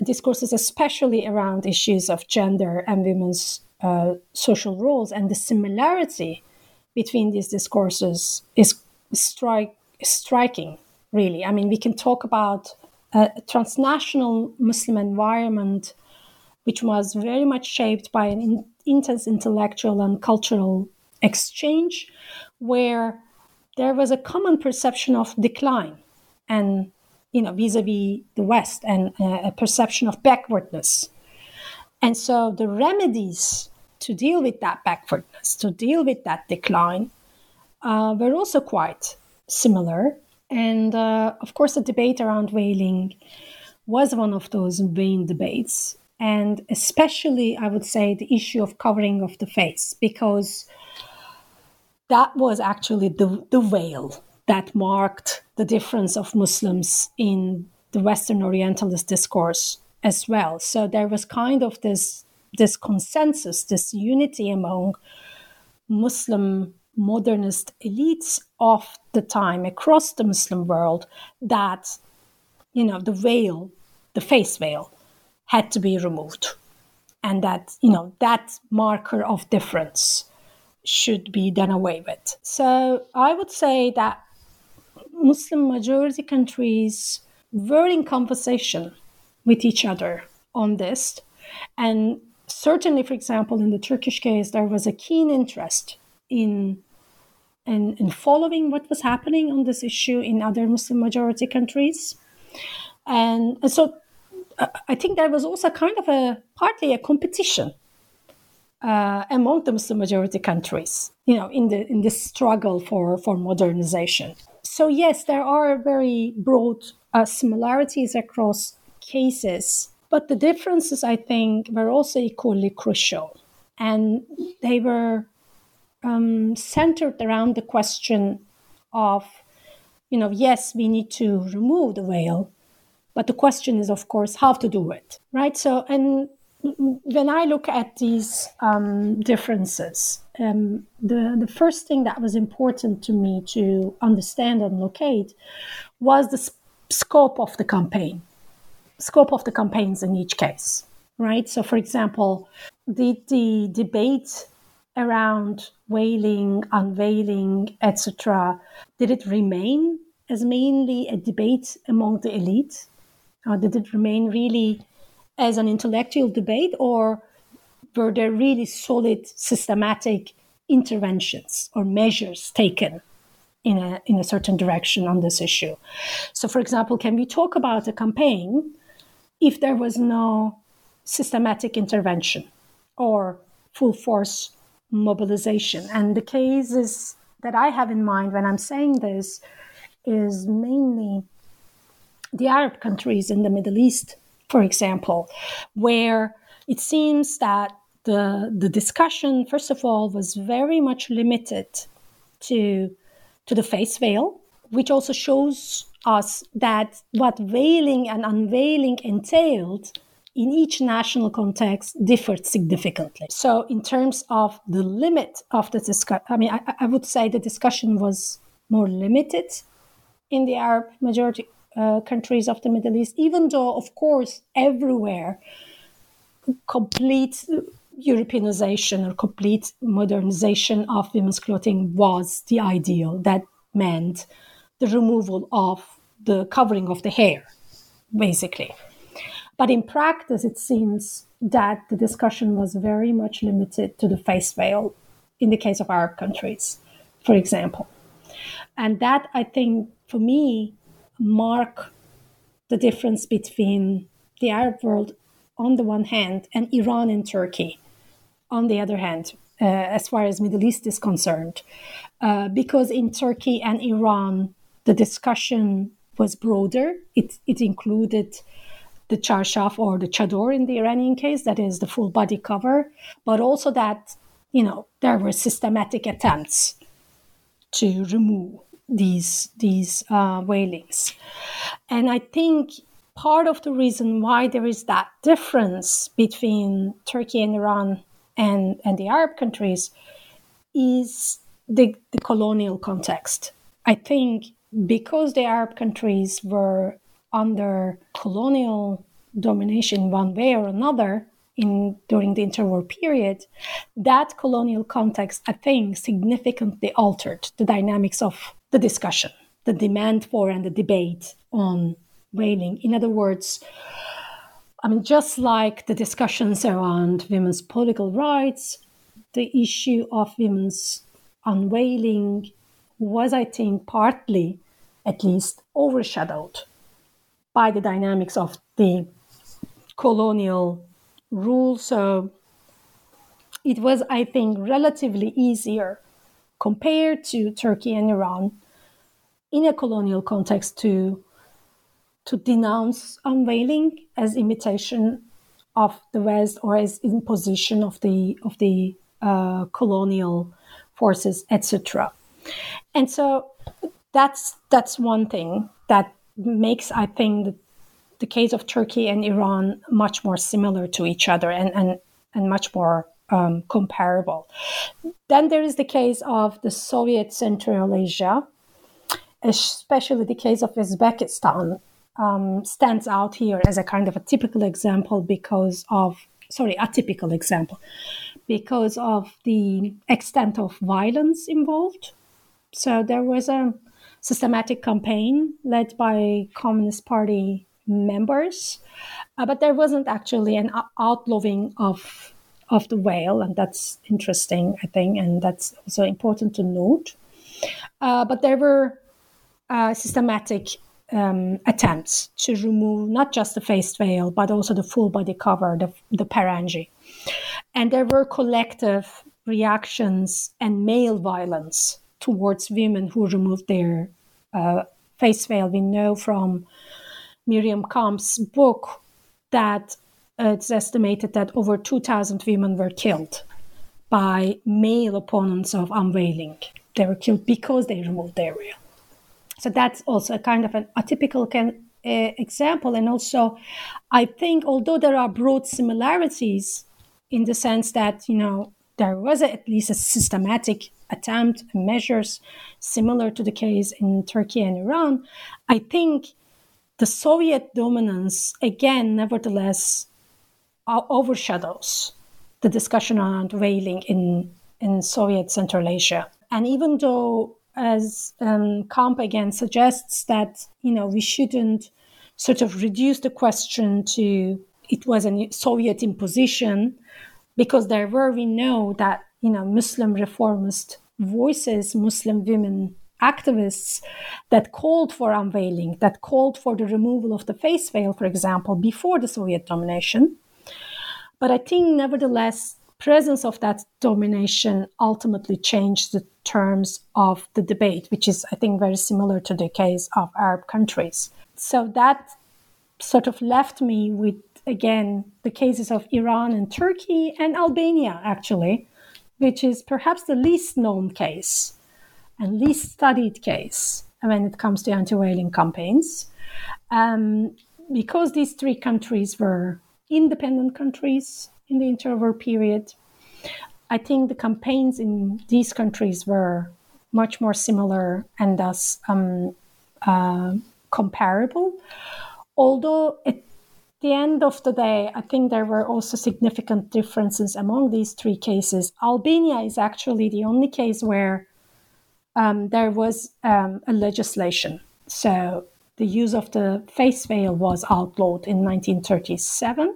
discourses especially around issues of gender and women's uh, social roles, and the similarity between these discourses is strike, striking really. I mean, we can talk about a transnational Muslim environment, which was very much shaped by an in, intense intellectual and cultural exchange, where there was a common perception of decline and you know vis-a-vis the west and uh, a perception of backwardness and so the remedies to deal with that backwardness to deal with that decline uh, were also quite similar and uh, of course, the debate around veiling was one of those vain debates. And especially, I would say, the issue of covering of the face, because that was actually the, the veil that marked the difference of Muslims in the Western Orientalist discourse as well. So there was kind of this this consensus, this unity among Muslim modernist elites of the time across the Muslim world that you know the veil, the face veil, had to be removed, and that you know that marker of difference should be done away with. So I would say that Muslim majority countries were in conversation with each other on this. And certainly, for example, in the Turkish case, there was a keen interest in, in, in following what was happening on this issue in other Muslim majority countries. And, and so uh, I think there was also kind of a partly a competition uh, among the Muslim majority countries, you know, in the in this struggle for for modernization. So yes, there are very broad uh, similarities across cases, but the differences I think were also equally crucial, and they were um, centered around the question of, you know, yes, we need to remove the veil, but the question is, of course, how to do it, right? So, and when I look at these um, differences, um, the, the first thing that was important to me to understand and locate was the sp- scope of the campaign, scope of the campaigns in each case, right? So, for example, did the debate around veiling, unveiling, etc., did it remain as mainly a debate among the elite? Or did it remain really as an intellectual debate, or were there really solid systematic interventions or measures taken in a, in a certain direction on this issue? So, for example, can we talk about a campaign if there was no systematic intervention or full force mobilization? And the cases that I have in mind when I'm saying this is mainly the Arab countries in the Middle East for example, where it seems that the, the discussion, first of all, was very much limited to, to the face veil, which also shows us that what veiling and unveiling entailed in each national context differed significantly. So, in terms of the limit of the discussion, I mean, I, I, would say the discussion was more limited in the Arab majority uh, countries of the Middle East, even though, of course, everywhere, complete Europeanization or complete modernization of women's clothing was the ideal. That meant the removal of the covering of the hair, basically. But in practice, it seems that the discussion was very much limited to the face veil in the case of Arab countries, for example. And that, I think, for me, mark the difference between the Arab world on the one hand and Iran and Turkey on the other hand, uh, as far as Middle East is concerned, uh, because in Turkey and Iran the discussion was broader. It it included the charshaf or the chador in the Iranian case, that is the full body cover, but also that you know there were systematic attempts to remove these these uh, veilings, and I think part of the reason why there is that difference between Turkey and Iran and and the Arab countries is the, the colonial context. I think because the Arab countries were under colonial domination one way or another, in during the interwar period, that colonial context, I think, significantly altered the dynamics of the discussion, the demand for and the debate on veiling. In other words, I mean, just like the discussions around women's political rights, the issue of women's unveiling was, I think, partly, at least, overshadowed by the dynamics of the colonial rule. So it was, I think, relatively easier compared to Turkey and Iran in a colonial context to to denounce unveiling as imitation of the West or as imposition of the of the uh, colonial forces, etc. And so that's that's one thing that makes I think the, the case of Turkey and Iran much more similar to each other and and and much more um, comparable. Then there is the case of the Soviet Central Asia, especially the case of Uzbekistan, um, stands out here as a kind of a typical example because of, sorry, atypical example, because of the extent of violence involved. So there was a systematic campaign led by Communist Party members, uh, but there wasn't actually an outlawing of of the veil, and that's interesting, I think, and that's also important to note. Uh, but there were uh, systematic um, attempts to remove not just the face veil, but also the full body cover, the, the paranji. And there were collective reactions and male violence towards women who removed their uh, face veil. We know from Marianne Kamp's book that it's estimated that over 2,000 women were killed by male opponents of unveiling. They were killed because they removed their veil. So that's also a kind of an atypical can, uh, example. And also, I think although there are broad similarities in the sense that, you know, there was at least a systematic attempt measures similar to the case in Turkey and Iran, I think the Soviet dominance, again, nevertheless, overshadows the discussion around veiling in, in Soviet Central Asia. And even though, as um, Kamp again suggests, that you know we shouldn't sort of reduce the question to it was a Soviet imposition, because there were we know that you know Muslim reformist voices, Muslim women activists that called for unveiling, that called for the removal of the face veil, for example, before the Soviet domination. But I think, nevertheless, presence of that domination ultimately changed the terms of the debate, which is, I think, very similar to the case of Arab countries. So that sort of left me with, again, the cases of Iran and Turkey and Albania, actually, which is perhaps the least known case and least studied case when it comes to anti veiling campaigns. Um, because these three countries were independent countries in the interwar period. I think the campaigns in these countries were much more similar and thus um, uh, comparable. Although at the end of the day, I think there were also significant differences among these three cases. Albania is actually the only case where um, there was um, a legislation. So the use of the face veil was outlawed in 1937.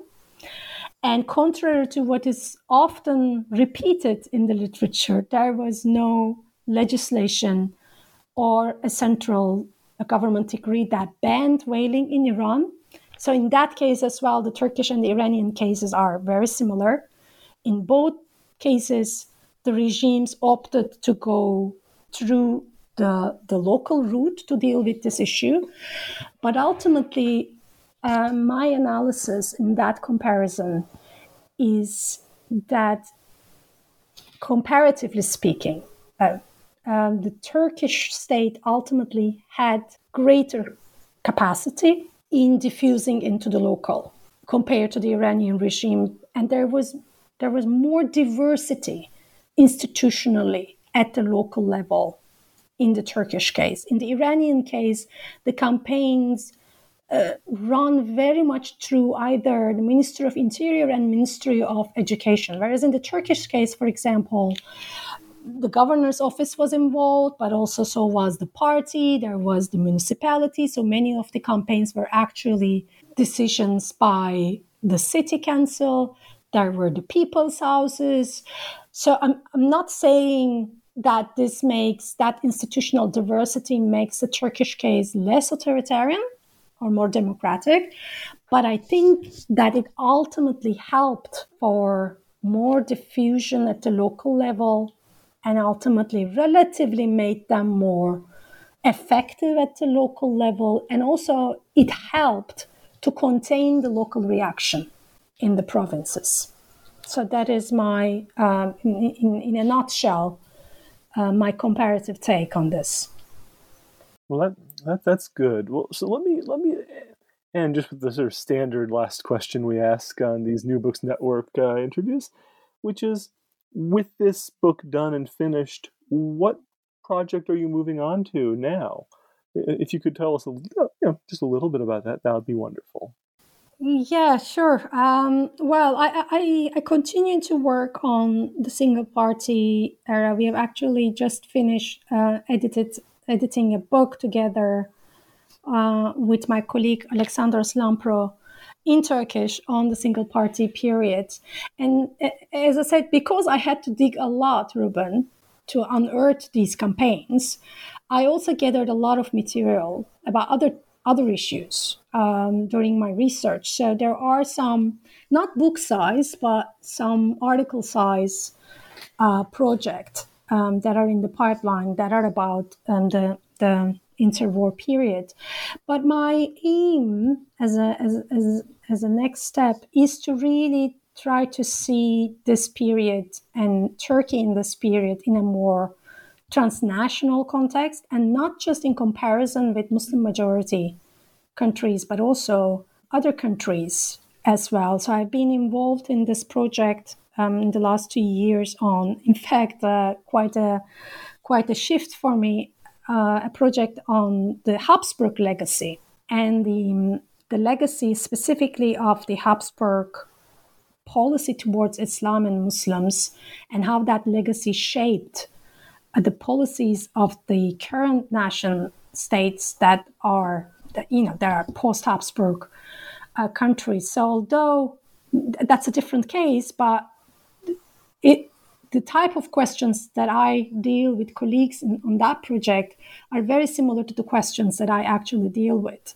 And contrary to what is often repeated in the literature, there was no legislation or a central a government decree that banned veiling in Iran. So, in that case as well, the Turkish and the Iranian cases are very similar. In both cases, the regimes opted to go through the, the local route to deal with this issue. But ultimately, uh, my analysis in that comparison is that, comparatively speaking, uh, um, the Turkish state ultimately had greater capacity in diffusing into the local compared to the Iranian regime, and there was there was more diversity institutionally at the local level in the Turkish case. In the Iranian case, the campaigns uh, run very much through either the Ministry of Interior and Ministry of Education. Whereas in the Turkish case, for example, the governor's office was involved, but also so was the party, there was the municipality. So many of the campaigns were actually decisions by the city council, there were the people's houses. So I'm, I'm not saying that this makes that institutional diversity makes the Turkish case less authoritarian or more democratic, but I think that it ultimately helped for more diffusion at the local level and ultimately relatively made them more effective at the local level and also it helped to contain the local reaction in the provinces so that is my um, in, in, in, a nutshell uh, my comparative take on this. Well, that, that that's good. Well, so let me let me and just with the sort of standard last question we ask on these New Books Network uh, interviews, which is, with this book done and finished, what project are you moving on to now? If you could tell us a, you know, just a little bit about that, that would be wonderful. Yeah, sure. Um, well, I, I, I continue to work on the single party era. We have actually just finished uh, edited editing a book together uh, with my colleague Alexandros Lamprou in Turkish on the single party period. And as I said, because I had to dig a lot, Ruben, to unearth these campaigns, I also gathered a lot of material about other other issues um, during my research. So there are some, not book size, but some article size uh, project um, that are in the pipeline that are about um, the the interwar period. But my aim as a, as, as, as a next step is to really try to see this period and Turkey in this period in a more transnational context and not just in comparison with Muslim majority countries, but also other countries as well. So I've been involved in this project um, in the last two years on, in fact, uh, quite a quite a shift for me uh, a project on the Habsburg legacy and the, the legacy specifically of the Habsburg policy towards Islam and Muslims and how that legacy shaped uh, the policies of the current nation states that are, you know, that are post-Habsburg uh, countries. So although that's a different case, but it the type of questions that I deal with colleagues in, on that project are very similar to the questions that I actually deal with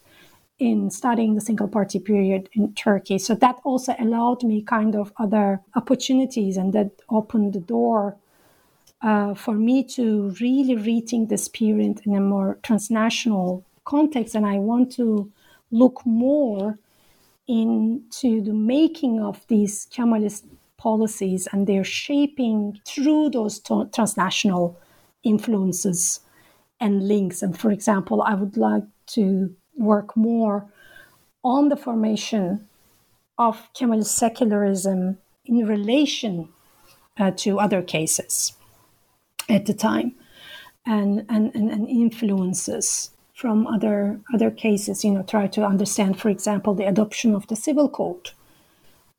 in studying the single party period in Turkey. So that also allowed me kind of other opportunities and that opened the door uh, for me to really rethink this period in a more transnational context. And I want to look more into the making of these Kemalist policies and their shaping through those transnational influences and links. And for example, I would like to work more on the formation of Kemalist secularism in relation uh, to other cases at the time and, and, and, and influences from other other cases you know try to understand for example the adoption of the civil code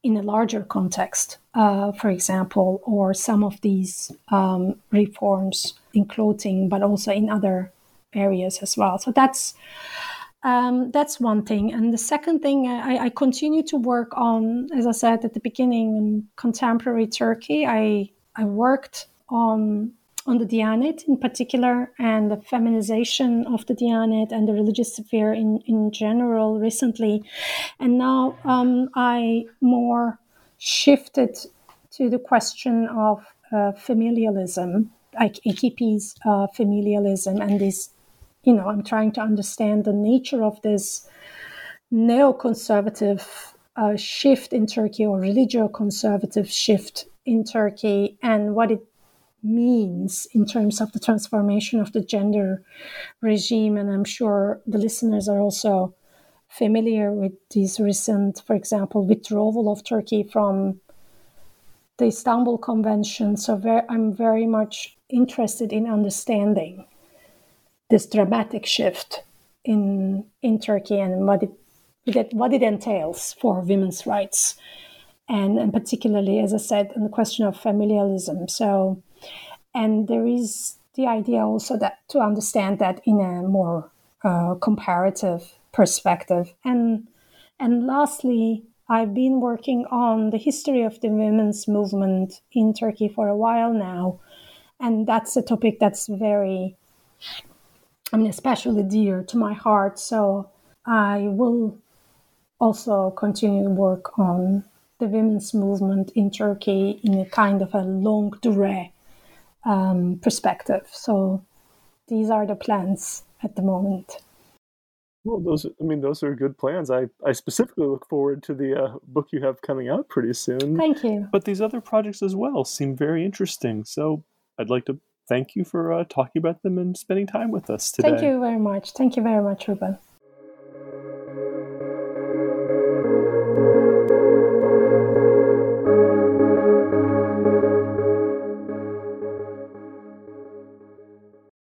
in a larger context, uh, for example, or some of these um, reforms in clothing, but also in other areas as well. So that's um, that's one thing. And the second thing, I, I, continue to work on, as I said at the beginning, in contemporary Turkey. I I worked on on the Diyanet in particular and the feminization of the Diyanet and the religious sphere in, in general recently. And now um, I more shifted to the question of uh, familialism, like AKP's uh, familialism, and this, you know, I'm trying to understand the nature of this neoconservative uh, shift in Turkey or religio conservative shift in Turkey and what it means in terms of the transformation of the gender regime. And I'm sure the listeners are also familiar with these recent, for example, withdrawal of Turkey from the Istanbul Convention. So very, I'm very much interested in understanding this dramatic shift in in Turkey and what it what it entails for women's rights, and and particularly, as I said, on the question of familialism. So and there is the idea also that to understand that in a more uh, comparative perspective. And and lastly, I've been working on the history of the women's movement in Turkey for a while now, and that's a topic that's very, I mean, especially dear to my heart. So I will also continue to work on the women's movement in Turkey in a kind of a longue durée um, perspective. So these are the plans at the moment. Well, those I mean those are good plans. I, I specifically look forward to the uh, book you have coming out pretty soon. Thank you. But these other projects as well seem very interesting. So I'd like to thank you for uh, talking about them and spending time with us today. Thank you very much. Thank you very much, Ruben.